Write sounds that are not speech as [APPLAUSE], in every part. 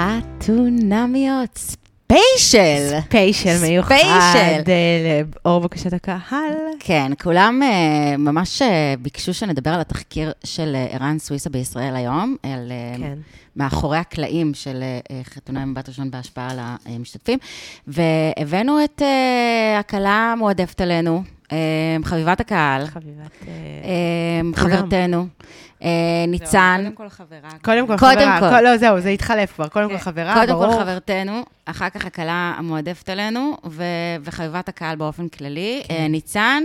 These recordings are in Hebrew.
חתונמיות ספיישל. ספיישל מיוחד ספיישל. אה, לאור בקשת הקהל. כן, כולם אה, ממש אה, ביקשו שנדבר על התחקיר של ערן סוויסה בישראל היום, על כן. מאחורי הקלעים של חתונה ממבט ראשון וההשפעה על המשתתפים, והבאנו את הכלה המועדפת עלינו, חביבת הקהל, חביבת... אה, כולם. חברתנו, אה, ניצן. קודם כל חברה. קודם כל קודם חברה. כל. כל- לא, זהו, זה התחלף כבר. קודם כל כן. חברה, קודם ברור. כל חברתנו, אחר כך הכלה המועדפת עלינו, וחביבת הקהל באופן כללי. כן. אה, ניצן,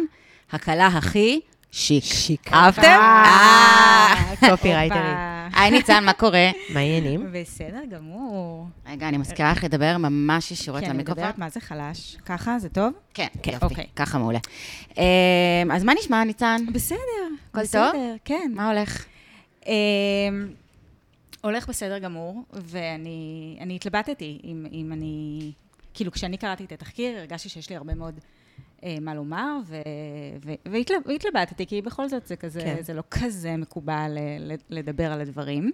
הכלה הכי שיק. שיק. אהבתם? אה, אה. היי ניצן, מה קורה? מה העניינים? בסדר גמור. רגע, אני מזכירה לך לדבר ממש ישירות כן, אני למיקרופון. מדברת מה זה חלש. ככה, זה טוב? כן, כן. יופי, אוקיי. ככה מעולה. אה, אז מה נשמע, ניצן? בסדר. הכל בסדר, טוב? כן. מה הולך? אמ, הולך בסדר גמור, ואני אני התלבטתי אם, אני... כאילו, כשאני קראתי את התחקיר, הרגשתי שיש לי הרבה מאוד מה לומר, ו, ו, והתלב, והתלבטתי, כי בכל זאת זה כזה, כן. זה לא כזה מקובל אה, לדבר על הדברים.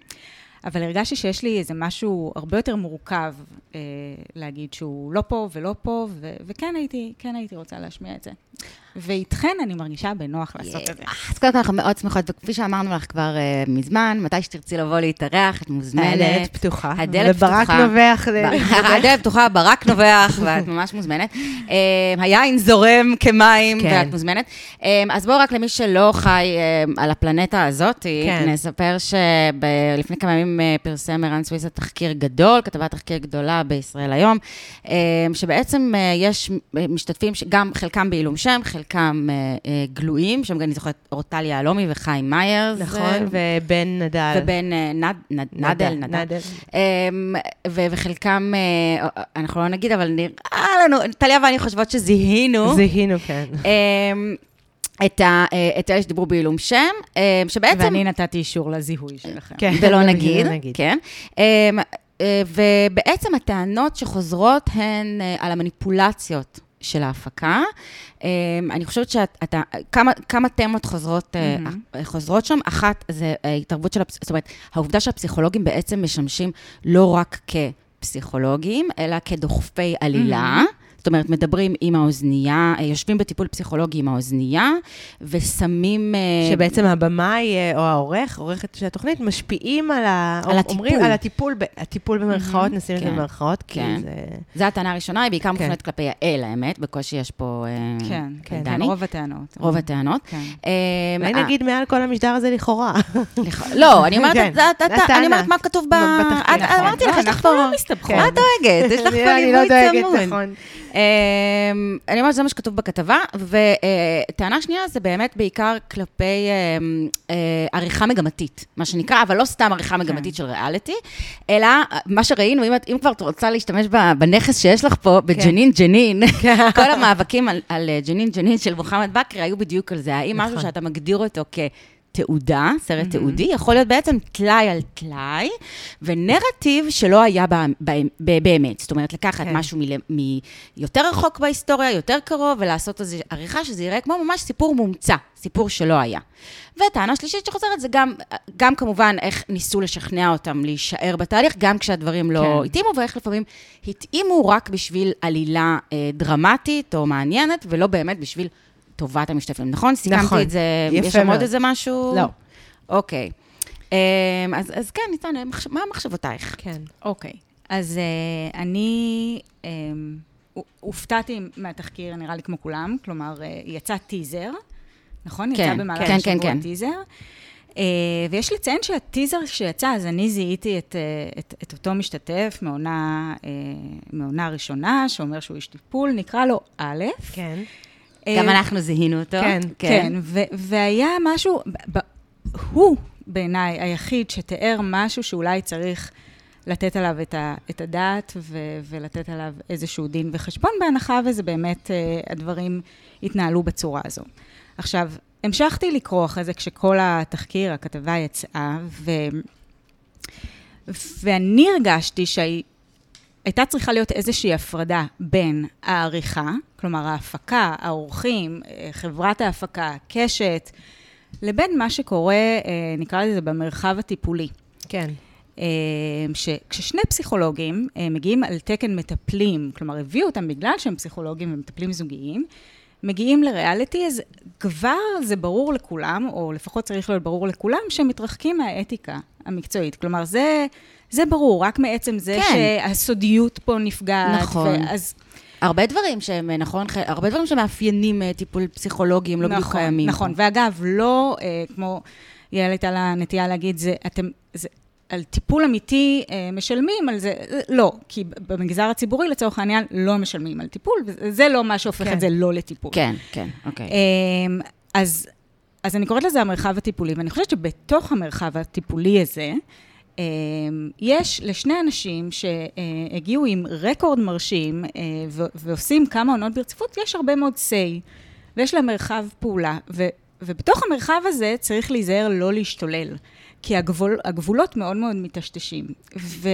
אבל הרגשתי שיש לי איזה משהו הרבה יותר מורכב אה, להגיד שהוא לא פה ולא פה, ו- וכן הייתי, כן הייתי רוצה להשמיע את זה. ואיתכן אני מרגישה בנוח לעשות את זה. אז קודם כל אנחנו מאוד שמחות, וכפי שאמרנו לך כבר אה, מזמן, מתי שתרצי לבוא להתארח, את מוזמנת. הדלת פתוחה. הדלת וברק פתוחה. נובח. ל- [LAUGHS] הדלת פתוחה, ברק נובח, [LAUGHS] ואת ממש מוזמנת. אה, היין זורם כמים, כן. ואת מוזמנת. אה, אז בואו רק למי שלא חי אה, על הפלנטה הזאת, כן. נספר שלפני כמה ימים אה, פרסם ערן סוויסה תחקיר גדול, כתבת תחקיר גדולה בישראל היום, אה, שבעצם אה, יש משתתפים, גם חלקם בעילום שם, חלקם אה, אה, גלויים, שם גם אני זוכרת אורטל יהלומי וחיים מאיירס. אה, נכון, ובן נדל. ובן אה, נד, נד, נדל, נדל. נדל. אמ, ו- וחלקם, אה, אנחנו לא נגיד, אבל נראה לנו, טליה ואני חושבות שזיהינו זיהינו, כן. אמ, את ה- אה, את אלה שדיברו בעילום שם, אמ, שבעצם... ואני נתתי אישור לזיהוי שלכם. כן. ולא לא נגיד, נגיד. כן. אה, ובעצם הטענות שחוזרות הן אה, על המניפולציות של ההפקה. אמ, אני חושבת שאתה, כמה, כמה תמות חוזרות, אה, מהמם. חוזרות שם. אחת, זה ההתערבות של, הפס- זאת אומרת, העובדה שהפסיכולוגים בעצם משמשים לא רק כפסיכולוגים, אלא כדוחפי עלילה. זאת אומרת, מדברים עם האוזנייה, אה, יושבים בטיפול פסיכולוגי עם האוזנייה, ושמים... אה, שבעצם הבמאי אה, או העורך, עורכת של התוכנית, משפיעים על ה... על אומרים, הטיפול. על הטיפול, ב- הטיפול במרכאות, נשים את זה כן, במרכאות, כי כן. זה... זו הטענה הראשונה, היא בעיקר כן. מופנית כלפי יעל, האמת, בקושי יש פה אה, כן, כן, כן, דני. רוב הטענות. רוב הטענות. כן. אולי אה, נגיד מעל כל המשדר הזה לכאורה. לכ- לא, אני אומרת, כן, מה כתוב ב... נכון. אמרתי לך, לא, יש לך פה... לא. מה את דואגת? יש לך פה אני לא ליווי דואגת, צמוד. אמ, אני אומרת, זה מה שכתוב בכתבה, וטענה שנייה זה באמת בעיקר כלפי אמ, אה, עריכה מגמתית, מה שנקרא, אבל לא סתם עריכה מגמתית של ריאליטי, אלא מה שראינו, אם, כבר את רוצה להשתמש בנכס שיש לך פה, בג'נין ג'נין, [LAUGHS] כל המאבקים על, על ג'נין ג'נין של מוחמד בכרי היו בדיוק על זה. האם משהו נכון. שאתה מגדיר אותו כתעודה, סרט תיעודי, יכול להיות בעצם טלאי על טלאי, ונרטיב שלא היה ב- ב- ב- באמת. זאת אומרת, לקחת כן. משהו מ- מיותר רחוק בהיסטוריה, יותר קרוב, ולעשות איזו עריכה שזה יראה כמו ממש סיפור מומצא, סיפור שלא היה. וטענה שלישית שחוזרת זה גם, גם כמובן איך ניסו לשכנע אותם להישאר בתהליך, גם כשהדברים לא כן. התאימו, ואיך לפעמים התאימו רק בשביל עלילה אה, דרמטית או מעניינת, ולא באמת בשביל טובת המשתתפים. נכון? סיכמתי נכון. את זה, יפה יש שם עוד. איזה משהו? לא. אוקיי. אמ, אז, אז כן, מחש- מה מחשבותייך? כן. אוקיי, אז uh, אני um, הופתעתי מהתחקיר, נראה לי כמו כולם, כלומר, uh, יצא טיזר, נכון? כן, יצא במהלך כן, השבוע כן, כן. טיזר. Uh, ויש לציין שהטיזר שיצא, אז אני זיהיתי את, uh, את, את אותו משתתף מעונה, uh, מעונה ראשונה, שאומר שהוא איש טיפול, נקרא לו א'. כן. גם אה, אנחנו זיהינו אותו. כן, כן, ו- והיה משהו, הוא בעיניי היחיד שתיאר משהו שאולי צריך לתת עליו את, ה- את הדעת ו- ולתת עליו איזשהו דין וחשבון, בהנחה וזה באמת, אה, הדברים התנהלו בצורה הזו. עכשיו, המשכתי לקרוא אחרי זה כשכל התחקיר, הכתבה יצאה, ו... ואני הרגשתי שהיא... הייתה צריכה להיות איזושהי הפרדה בין העריכה, כלומר ההפקה, האורחים, אה, חברת ההפקה, קשת, לבין מה שקורה, אה, נקרא לזה, במרחב הטיפולי. כן. אה, שכששני פסיכולוגים מגיעים על תקן מטפלים, כלומר הביאו אותם בגלל שהם פסיכולוגים ומטפלים זוגיים, מגיעים לריאליטי, אז כבר זה ברור לכולם, או לפחות צריך להיות ברור לכולם, שהם מתרחקים מהאתיקה המקצועית. כלומר, זה, זה ברור, רק מעצם זה כן. שהסודיות פה נפגעת. נכון. ואז, הרבה דברים שהם, נכון, הרבה דברים שמאפיינים אה, טיפול פסיכולוגי, הם לא בדיוק נכון, קיימים. נכון, ואגב, לא, אה, כמו יעל הייתה לה נטייה להגיד, זה, אתם, זה, על טיפול אמיתי אה, משלמים על זה, אה, לא, כי במגזר הציבורי לצורך העניין לא משלמים על טיפול, וזה לא מה שהופך כן. את זה לא לטיפול. כן, כן, אוקיי. אמ, אז, אז אני קוראת לזה המרחב הטיפולי, ואני חושבת שבתוך המרחב הטיפולי הזה, יש לשני אנשים שהגיעו עם רקורד מרשים אה, ועושים כמה עונות ברציפות, יש הרבה מאוד say, ויש להם מרחב פעולה. ובתוך המרחב הזה צריך להיזהר לא להשתולל, כי הגבול, הגבולות מאוד מאוד מטשטשים. ו...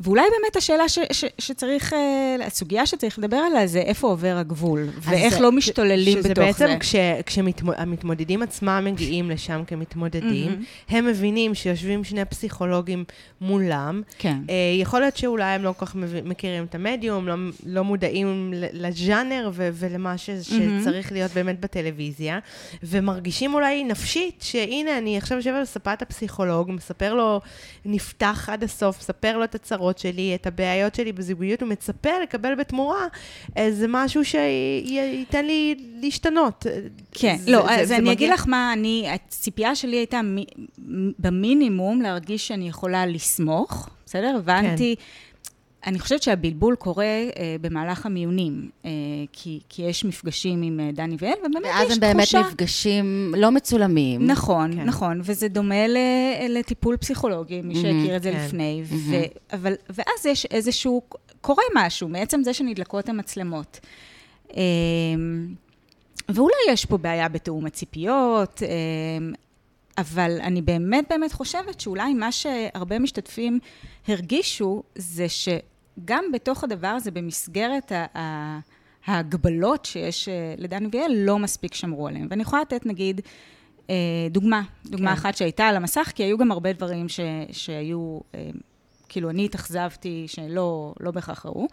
ואולי באמת השאלה ש, ש, שצריך, אה, הסוגיה שצריך לדבר עליה זה איפה עובר הגבול, ואיך זה- לא משתוללים שזה בתוך בעצם זה. כש, כשהמתמודדים עצמם מגיעים לשם כמתמודדים. הם מבינים שיושבים שני פסיכולוגים מולם. כן. אה, יכול להיות שאולי הם לא כל כך מכירים את המדיום, לא, לא מודעים לז'אנר ו- ולמה ש- שצריך להיות באמת בטלוויזיה, ומרגישים אולי נפשית שהנה, אני עכשיו יושב על ספת הפסיכולוג, מספר לו, נפתח עד הסוף, מספר לו את הצרות שלי, את הבעיות שלי בזוגיות, ומצפה לקבל בתמורה איזה משהו שייתן לי להשתנות. כן, זה- לא, זה- אז זה אני מגיע- אגיד לך מה, אני, הציפייה שלי הייתה מ, במינימום להרגיש שאני יכולה לסמוך, בסדר? הבנתי. אני חושבת שהבלבול קורה אה, במהלך המיונים, אה, כי, כי יש מפגשים עם אה, דני ואל, ובאמת ואז יש הם באמת תחושה... נפגשים לא מצולמים. נכון, כן. נכון, וזה דומה ל, לטיפול פסיכולוגי, מי מהמם, שהכיר את זה כן. לפני, ו, מהמם. אבל, ואז יש איזשהו, קורה משהו, מעצם זה שנדלקות המצלמות. אמ, ואולי יש פה בעיה בתיאום הציפיות, אמ, אבל אני באמת באמת חושבת שאולי מה שהרבה משתתפים הרגישו, זה שגם בתוך הדבר הזה, במסגרת ה- ההגבלות שיש אה, לדני ויאל, לא מספיק שמרו עליהם. ואני יכולה לתת, נגיד, אה, דוגמה, דוגמה כן. אחת שהייתה על המסך, כי היו גם הרבה דברים ש, שהיו, אה, כאילו, אני התאכזבתי שלא לא בהכרח ראו.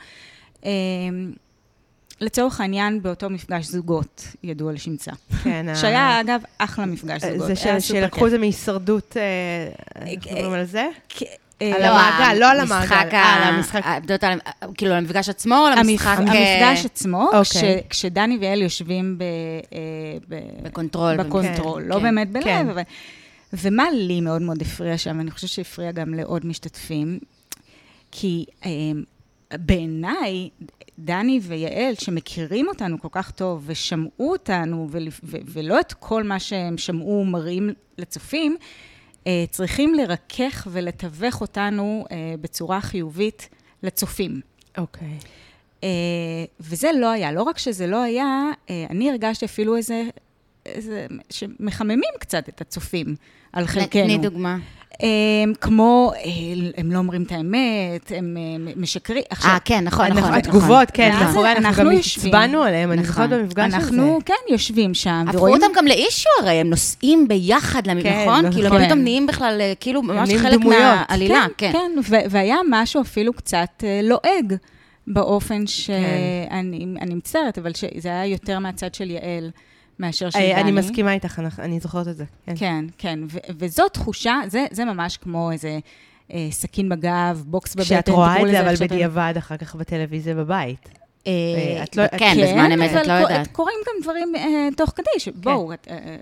לצורך העניין, באותו מפגש זוגות ידוע לשמצה. כן, שהיה, אגב, אחלה מפגש זוגות. זה שלקחו. את זה מהישרדות, אנחנו מדברים על זה? אה, על המעגל, לא על המעגל, המשחק אה, ה- על המשחק. ה- את יודעת, על- כאילו, על המפגש עצמו או על המשחק? אה, המפגש עצמו, אוקיי. כש- כשדני ויעל יושבים אה, ב control. ב control, כן, לא כן. באמת בלב, כן. אבל... ומה לי מאוד מאוד הפריע שם, ואני חושבת שהפריע גם לעוד משתתפים, כי אה, בעיניי, דני ויעל, שמכירים אותנו כל כך טוב ושמעו אותנו, ולא את כל מה שהם שמעו מראים לצופים, אה, צריכים לרכך ולתווך אותנו אה, בצורה חיובית לצופים. אוקיי. אה, וזה לא היה. לא רק שזה לא היה, אה, אני הרגשתי אפילו איזה, איזה, שמחממים קצת את הצופים על חלקנו. תני דוגמה. אה, כמו, אה, הם לא אומרים את האמת, הם אה, משקרים. אה, כן, נכון, אנחנו- נכון. התגובות, כן, ואז מאחורי אנחנו אנחנו גם. הצבענו עליהם, אני נכון. זוכרת במפגש הזה. אנחנו, כן, יושבים שם, הפכו ורואים... אותם גם לאישו הרי, הם נוסעים ביחד, כן, נכון? כאילו, נכון. הם פתאום נהיים בכלל, אה, כאילו, ממש חלק דמויות. מהעלילה, כן. כן, ו- והיה משהו אפילו קצת לועג באופן כן. שאני אני מצטערת, אבל שזה היה יותר מהצד של יעל מאשר של אה, דני. אני מסכימה איתך, אני זוכרת את זה. כן. כן, כן, ו- וזו תחושה, זה, זה ממש כמו איזה אה, סכין בגב, בוקס בבטן, כשאת רואה את זה, אבל בדיעבד אחר כך בטלוויזיה בבית. אה, אה, את לא- כן, בזמן אמת, את לא אבל יודעת. קורים גם דברים אה, תוך כדי, שבואו, אה,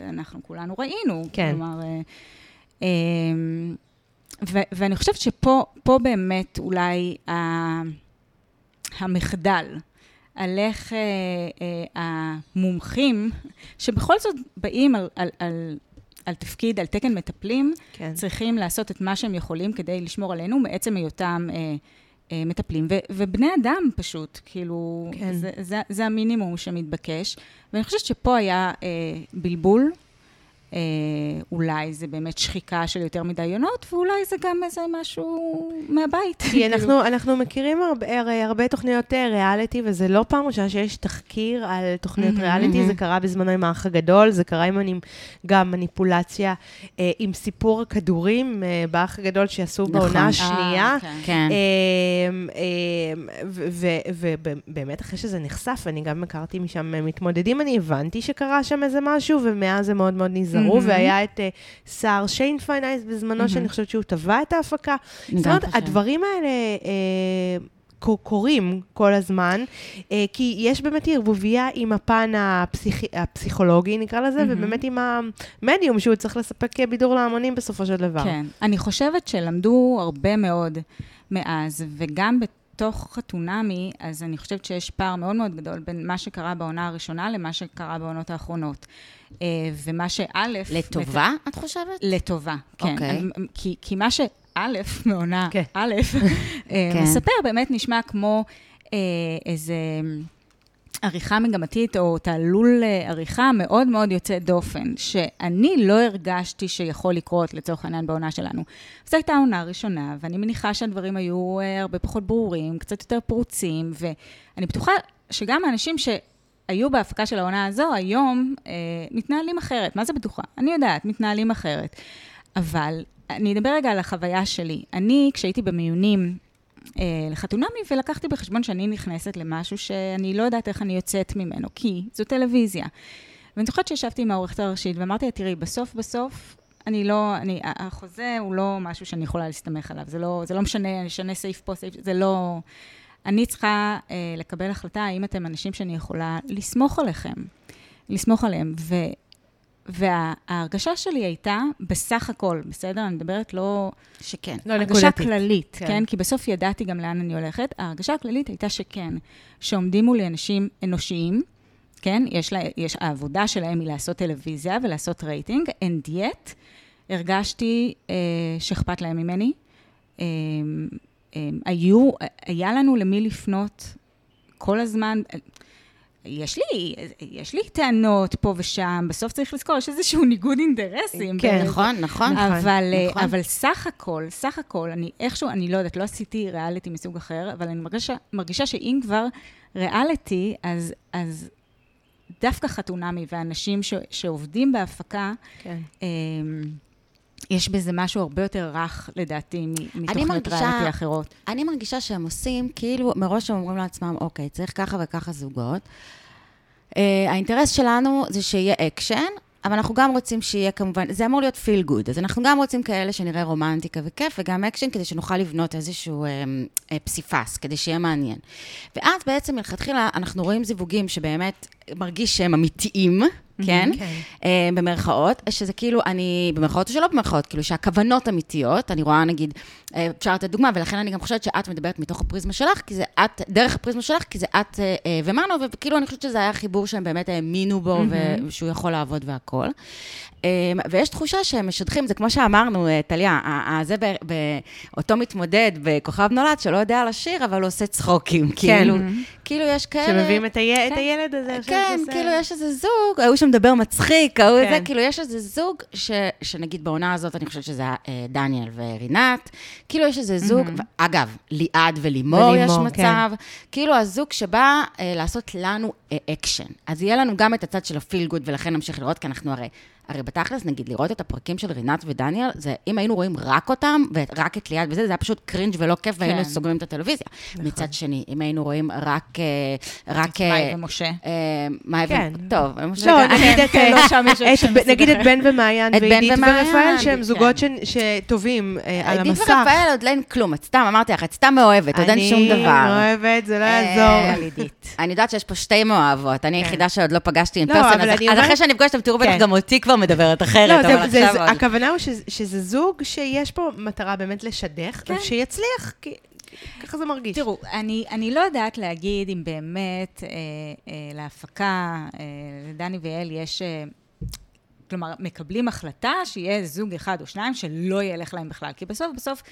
אנחנו כולנו ראינו. כן. כלומר, ו- ואני חושבת שפה פה באמת אולי ה- המחדל, על איך אה, אה, המומחים, שבכל זאת באים על, על, על, על תפקיד, על תקן מטפלים, כן. צריכים לעשות את מה שהם יכולים כדי לשמור עלינו מעצם היותם אה, אה, מטפלים. ו, ובני אדם פשוט, כאילו, כן. זה, זה, זה המינימום שמתבקש. ואני חושבת שפה היה אה, בלבול, אה, אולי זה באמת שחיקה של יותר מדי יונות, ואולי זה גם איזה משהו מהבית. כי [LAUGHS] אנחנו, אנחנו מכירים הרבה, הרי הרבה תוכניות אה, ריאליטי, וזה לא פעם ראשונה שיש תחקיר על תוכניות ריאליטי. זה קרה בזמנו עם האח הגדול, זה קרה עם אני- גם מניפולציה אה, עם סיפור הכדורים אה, באח הגדול שעשו נכון. בעונה אה, השנייה. כן. כן. אמ, אמ, ובאמת אחרי שזה נחשף, אני גם הכרתי משם מתמודדים, אני הבנתי שקרה שם איזה משהו, ומאז הם מאוד מאוד נזהרו, מהמם. והיה את אה, סער שיינפיין, ייז בזמנו, שאני חושבת שהוא תבע את ההפקה. זאת אומרת. הדברים האלה... קו- קורים כל הזמן, אה, כי יש באמת ערבוביה עם הפן הפסיכ... הפסיכולוגי, נקרא לזה, מהמם. ובאמת עם המדיום שהוא צריך לספק בידור להמונים בסופו של דבר. כן. אני חושבת שלמדו הרבה מאוד מאז, וגם בתוך חתונמי, אז אני חושבת שיש פער מאוד מאוד גדול בין מה שקרה בעונה הראשונה למה שקרה בעונות האחרונות. אה, ומה שא'... לטובה, את חושבת? לטובה, כן. אוקיי. אני- כי, כי מה שא' [LAUGHS] מעונה כן. א', אה, כן. מספר באמת נשמע כמו אה, איזה עריכה מגמתית או תעלול אה, עריכה מאוד מאוד יוצא דופן, שאני לא הרגשתי שיכול לקרות לצורך העניין בעונה שלנו. זו הייתה העונה הראשונה, ואני מניחה שהדברים היו אה, הרבה פחות ברורים, קצת יותר פרוצים, ואני בטוחה שגם האנשים ש... היו בהפקה של העונה הזו, היום אה, מתנהלים אחרת. מה זה בטוחה? אני יודעת, מתנהלים אחרת. אבל אני אדבר רגע על החוויה שלי. אני, כשהייתי במיונים לחתונמי, ולקחתי בחשבון שאני נכנסת למשהו שאני לא יודעת איך אני יוצאת ממנו, כי זו טלוויזיה. ואני זוכרת שישבתי עם העורכת הראשית ואמרתי לה, תראי, בסוף בסוף, אני לא, אני, החוזה הוא לא משהו שאני יכולה להסתמך עליו, זה לא, זה לא משנה, אני אשנה סעיף פה, סעיף, זה לא... אני צריכה אה, לקבל החלטה האם אתם אנשים שאני יכולה לסמוך עליכם, לסמוך עליהם. ו, וההרגשה שלי הייתה, בסך הכל, בסדר? אני מדברת לא... שכן. לא הרגשה נקודתית. כללית, כן. כן. כן? כי בסוף ידעתי גם לאן אני הולכת. ההרגשה הכללית הייתה שכן, שעומדים מולי אנשים אנושיים, כן? יש, לה, יש, העבודה שלהם היא לעשות טלוויזיה ולעשות רייטינג, and yet, הרגשתי אה, שאכפת להם ממני. אה, אה, היו, היה לנו למי לפנות כל הזמן. יש לי, יש לי טענות פה ושם, בסוף צריך לזכור, יש איזשהו ניגוד אינטרסים. כן, ב- נכון, נכון. אבל, אה, נכון. אבל סך הכל, סך הכל, אני איכשהו, אני לא יודעת, לא עשיתי ריאליטי מסוג אחר, אבל אני מרגישה, מרגישה שאם כבר ריאליטי, אז, אז דווקא חתונמי ואנשים ש, שעובדים בהפקה, כן. אה, יש בזה משהו הרבה יותר רך, לדעתי, מתוכניות ריאליטי אחרות. אני מרגישה שהם עושים, כאילו, מראש הם אומרים לעצמם, אוקיי, צריך ככה וככה זוגות. Uh, האינטרס שלנו זה שיהיה אקשן, אבל אנחנו גם רוצים שיהיה כמובן, זה אמור להיות feel good, אז אנחנו גם רוצים כאלה שנראה רומנטיקה וכיף, וגם אקשן כדי שנוכל לבנות איזשהו אה, אה, פסיפס, כדי שיהיה מעניין. ואז בעצם מלכתחילה אנחנו רואים זיווגים שבאמת מרגיש שהם אמיתיים, כן? כן. אה, במרכאות, שזה כאילו, אני, במרכאות או שלא במרכאות, כאילו שהכוונות אמיתיות, אני רואה נגיד, אה, אפשר לתת דוגמה, ולכן אני גם חושבת שאת מדברת מתוך הפריזמה שלך, כי זה את, דרך הפריזמה שלך, כי זה את אה, ומנו, וכאילו אני חושבת שזה היה חיבור שהם באמת האמינו בו. ושהוא יכול לעבוד והכול. ויש תחושה שהם משדכים, זה כמו שאמרנו, טליה, זה באותו מתמודד בכוכב נולד, שלא יודע לשיר, אבל הוא עושה צחוקים. כאילו, כאילו יש כאלה... שמביאים את כן. הילד הזה. עכשיו כן, שעושה- כאילו יש איזה זוג, ההוא שמדבר מצחיק, ההוא כן. זה, כאילו יש איזה זוג, ש, שנגיד בעונה הזאת, אני חושבת שזה אה, דניאל ורינת, כאילו יש איזה זוג, מהמם. אגב, ליעד ולימור יש ולימור, מצב, כאילו הזוג שבא אה, לעשות לנו אה, אקשן. אז יהיה לנו גם את הצד של ה feel good, ולכן נמשיך לראות, כי אנחנו הרי... הרי בתכלס, נגיד, לראות את הפרקים של רינת ודניאל, זה אם היינו רואים רק אותם, ורק את ליעד וזה, זה היה פשוט cringe ולא כיף, והיינו כן. סוגרים את הטלוויזיה. מצד שני, אם היינו רואים רק... אה, רק... מאי אה, ומשה. אה, מאי כן. ו... טוב, משה לא, נגיד את... כן, [LAUGHS] לא, שם יש נגיד את. בן ומעיין ועידית ורפאל, שהם כן. זוגות ש- שטובים אה, על עידית המסך. ורפאל עוד אין כלום, את סתם, אמרתי לך, את סתם מאוהבת, עוד אין שום דבר. אני אוהבת, זה לא יעזור. על עידית. אני יודעת שיש פה שתי מאוהבות, אני היחידה שעוד לא פגשתי עם לא, פרסון, אבל אז אחרי שאני אתם תראו בטח כן. גם אותי כבר מדברת אחרת, לא, אבל זה- עכשיו זה-. הכוונה הוא שזה- שזה זוג שיש פה מטרה באמת לשדך, כן. ושיצליח, כי ככה זה מרגיש. תראו, אני, אני לא יודעת להגיד אם באמת אה, אה, להפקה, אה, לדני ויעל יש... אה, כלומר, מקבלים החלטה שיהיה זוג אחד או שניים שלא ילך להם בכלל. כי בסוף, בסוף,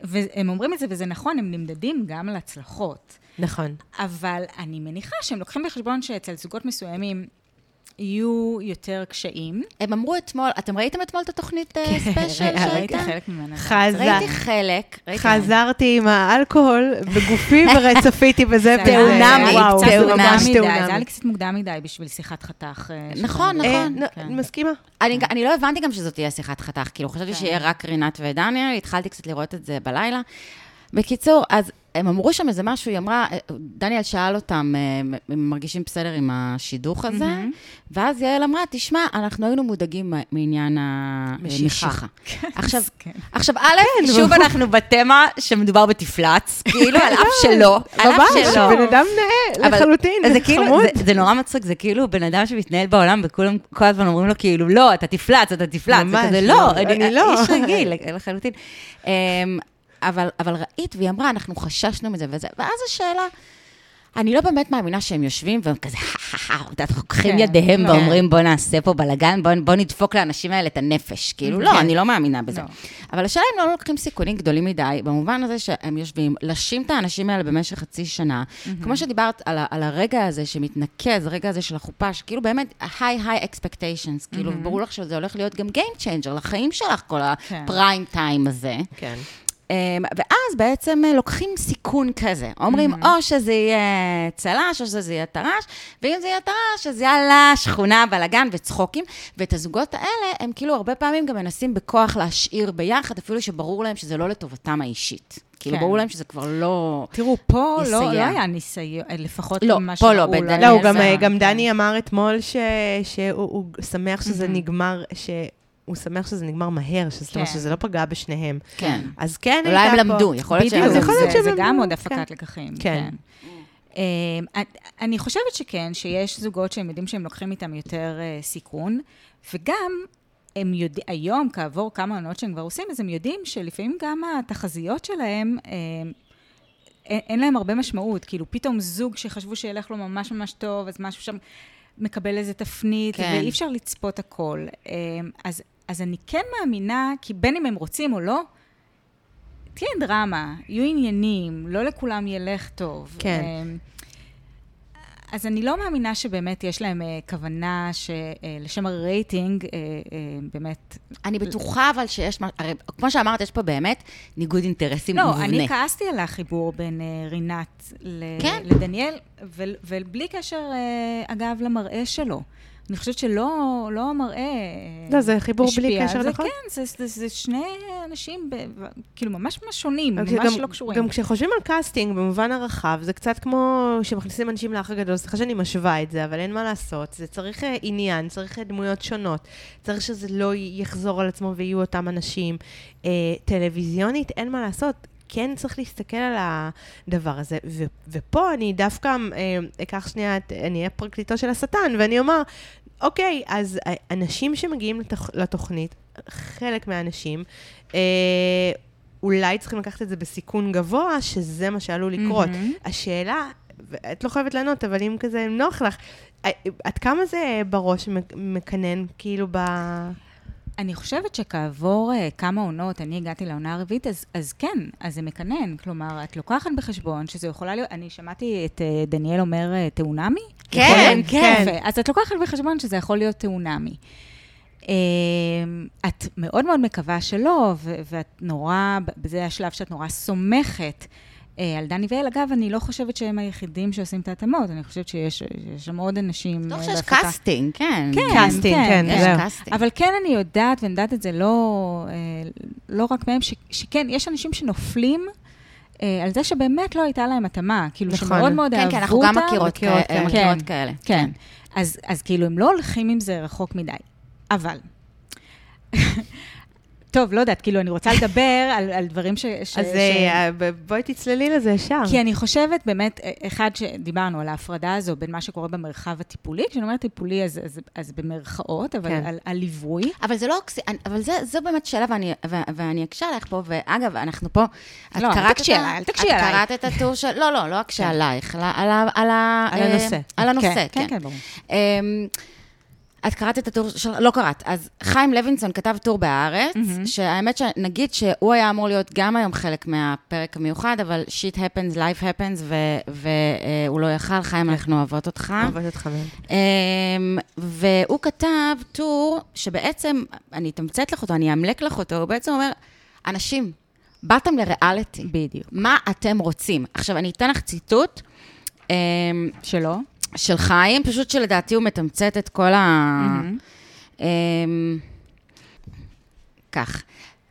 והם אומרים את זה, וזה נכון, הם נמדדים גם על הצלחות. נכון. אבל אני מניחה שהם לוקחים בחשבון שאצל זוגות מסוימים יהיו יותר קשיים. הם אמרו אתמול, אתם ראיתם אתמול את התוכנית אה, ספיישל ראיתי שהייתה? חלק ממנה. חזר. ראיתי חלק. ראיתי חלק. חזרתי עם האלכוהול בגופי [LAUGHS] ורצפיתי בזה. תאונמי, תאונמי. זה היה לי קצת מוקדם מדי בשביל שיחת חתך. אה, נכון. אה, נכון. כן. מסכימה. אני, אני לא הבנתי גם שזאת תהיה שיחת חתך, כאילו חשבתי כן. שיהיה רק רינת ודניאל, התחלתי קצת לראות את זה בלילה. בקיצור, אז הם אמרו שם איזה משהו, היא אמרה, דניאל שאל אותם, אה, אם הם מרגישים בסדר עם השידוך הזה, מהמם. ואז יעל אמרה, תשמע, אנחנו היינו מודאגים מעניין משיכה. המשיכה. עכשיו, כן. עכשיו, א', שוב אנחנו בתמה שמדובר בתפלץ, כאילו, על אף [LAUGHS] שלא, על אף שלא. בן אדם נאה לחלוטין, זה כאילו, חמוד. זה, נורא מצחיק, זה כאילו בן אדם שמתנהל בעולם, וכולם כל הזמן אומרים לו כאילו, לא, אתה תפלץ, אתה תפלץ. ממש, זה כזה, לא, לא, אני לא." איש רגיל לחלוטין. [LAUGHS] אבל, אבל ראית, והיא אמרה, אנחנו חששנו מזה וזה, ואז השאלה, אני לא באמת מאמינה שהם יושבים והם כזה, לוקחים כן, ידיהם לא. ואומרים, בוא נעשה פה בלאגן, בוא, נדפוק לאנשים האלה את הנפש. כאילו, לא, כן. אני לא מאמינה בזה. לא. אבל השאלה אם לא לוקחים סיכונים גדולים מדי, במובן הזה שהם יושבים, לשים את האנשים האלה במשך חצי שנה, כמו שדיברת על, הרגע הזה שמתנקז, הרגע הזה של החופה, שכאילו באמת, high high expectations, כאילו, ברור לך שזה הולך להיות גם game changer לחיים שלך, כל כן. הפריים טיים הזה. כן. אמ, ואז בעצם אה, לוקחים סיכון כזה. אומרים, או שזה יהיה צל"ש, או שזה יהיה טר"ש, ואם זה יהיה טר"ש, אז יאללה, שכונה, בלאגן וצחוקים. ואת הזוגות האלה, הם כאילו הרבה פעמים גם מנסים בכוח להשאיר ביחד, אפילו שברור להם שזה לא לטובתם האישית. כאילו, כן. ברור להם שזה כבר לא... תראו, פה לא, יסייע. לא היה ניסיון, לפחות לא, ממה פה לא, שראו, בדניאל לא, גם, זה- גם כן. דני אמר אתמול ש- שהוא הוא שמח שזה נגמר, שהוא שמח שזה נגמר מהר, זאת אומרת כן. שזה לא פגע בשניהם. כן. אז כן אולי הם למדו, יכול להיות שהם למדו. זה, גם עוד כן. הפקת לקחים. כן. כן. אמ, אני חושבת שכן, שיש זוגות שהם יודעים שהם לוקחים איתם יותר אה, סיכון, וגם הם יודעים, היום, כעבור כמה עונות שהם כבר עושים, אז הם יודעים שלפעמים גם התחזיות שלהם, אה, אין, אין להם הרבה משמעות. כאילו, פתאום זוג שחשבו שילך לו ממש ממש טוב, אז משהו שם מקבל איזה תפנית, כן. ואי אפשר לצפות הכל. אה, אז, אז אני כן מאמינה, כי בין אם הם רוצים או לא, תהיה דרמה, יהיו עניינים, לא לכולם ילך טוב. כן. אה, אז אני לא מאמינה שבאמת יש להם אה, כוונה שלשם הרייטינג, אה, אה, באמת... אני בטוחה אבל שיש, הרי כמו שאמרת, יש פה באמת ניגוד אינטרסים לא, מובנה. אני כעסתי על החיבור בין אה, רינת ל- כן. לדניאל, ו- ובלי קשר, אה, אגב, למראה שלו. אני חושבת שלא לא המראה אה, לא, זה חיבור בלי השפיע קשר, זה. נכון? כן, זה, זה, זה שני אנשים, ב, כאילו, ממש ממש שונים, אבל ממש גם- לא קשורים. גם כשחושבים על casting במובן הרחב, זה קצת כמו שמכניסים אנשים לאח הגדול, סליחה שאני משווה את זה, אבל אין מה לעשות. זה צריך אה, עניין, צריך אה, דמויות שונות, צריך שזה לא יחזור על עצמו ויהיו אותם אנשים. אה, טלוויזיונית, אין מה לעשות. כן צריך להסתכל על הדבר הזה, ו- ופה אני דווקא אה, אקח שנייה, את- אני אהיה פרקליטו של השטן, ואני אומר, אוקיי, אז אה, אנשים שמגיעים לתוכ- לתוכנית, חלק מהאנשים, אה, אולי צריכים לקחת את זה בסיכון גבוה, שזה מה שעלול לקרות. מהמם. השאלה, ואת לא חייבת לענות, אבל אם כזה נוח לך, אה, עד כמה זה בראש מק- מקנן, כאילו ב... אני חושבת שכעבור uh, כמה עונות, אני הגעתי לעונה הרביעית, אז, אז כן, אז זה מקנן. כלומר, את לוקחת בחשבון שזה יכולה להיות, אני שמעתי את uh, דניאל אומר uh, תאונמי? כן? כן. יפה. אז את לוקחת בחשבון שזה יכול להיות חתונמי. Um, את מאוד מאוד מקווה שלא, ו- ואת נורא, בזה השלב שאת נורא סומכת. אה, על דני ואל, אגב, אני לא חושבת שהם היחידים שעושים את ההתאמות, אני חושבת שיש יש שם עוד אנשים טוב אה, שיש. casting, כן. כן, casting, כן, יש זהו. casting. אבל כן אני יודעת, ואני יודעת את זה לא, אה, לא רק מהם, ש, שכן, יש אנשים שנופלים על זה שבאמת לא הייתה להם התאמה. כאילו, נכון. שמאוד מאוד כן, אהבו כן, אותם. אנחנו גם מכירות מכירות, כאלה. כן. מכירות כאלה. כן. אז, אז כאילו, הם לא הולכים עם זה רחוק מדי. אבל... טוב, לא יודעת, כאילו, אני רוצה לדבר על, על דברים ש... ש אז ש... אה, בואי תצללי לזה ישר. כי אני חושבת באמת, אחד שדיברנו על ההפרדה הזו בין מה שקורה במרחב הטיפולי, כשאני אומרת טיפולי אז, אז, אז במרכאות, אבל כן. על, על ליווי. אבל זה לא, אבל זה, זו באמת שאלה, ואני, ו- ואני אקשה עלייך פה, ואגב, אנחנו פה, את לא, אל תקשי את ה- עליי, אל תקשי את עליי. קראת את הטור של, לא, לא, לא אקשה כן. עלייך, אלא על על על אה, הנושא. על הנושא, כן, כן. כן, כן, ברור. את קראת את הטור של... לא קראת. אז חיים לוינסון כתב טור בהארץ, מהמם. שהאמת שנגיד שהוא היה אמור להיות גם היום חלק מהפרק המיוחד, אבל shit happens, life happens, והוא לא יכל, חיים, אנחנו אוהבות אותך. אוהבת אותך. אמ, והוא כתב טור שבעצם, אני אתמצת לך אותו, אני אאמלק לך אותו, הוא בעצם אומר, אנשים, באתם לריאליטי. בדיוק. מה אתם רוצים? עכשיו, אני אתן לך ציטוט אמ, שלא? של חיים, פשוט שלדעתי הוא מתמצת את כל ה... מהמם. אמ, כך.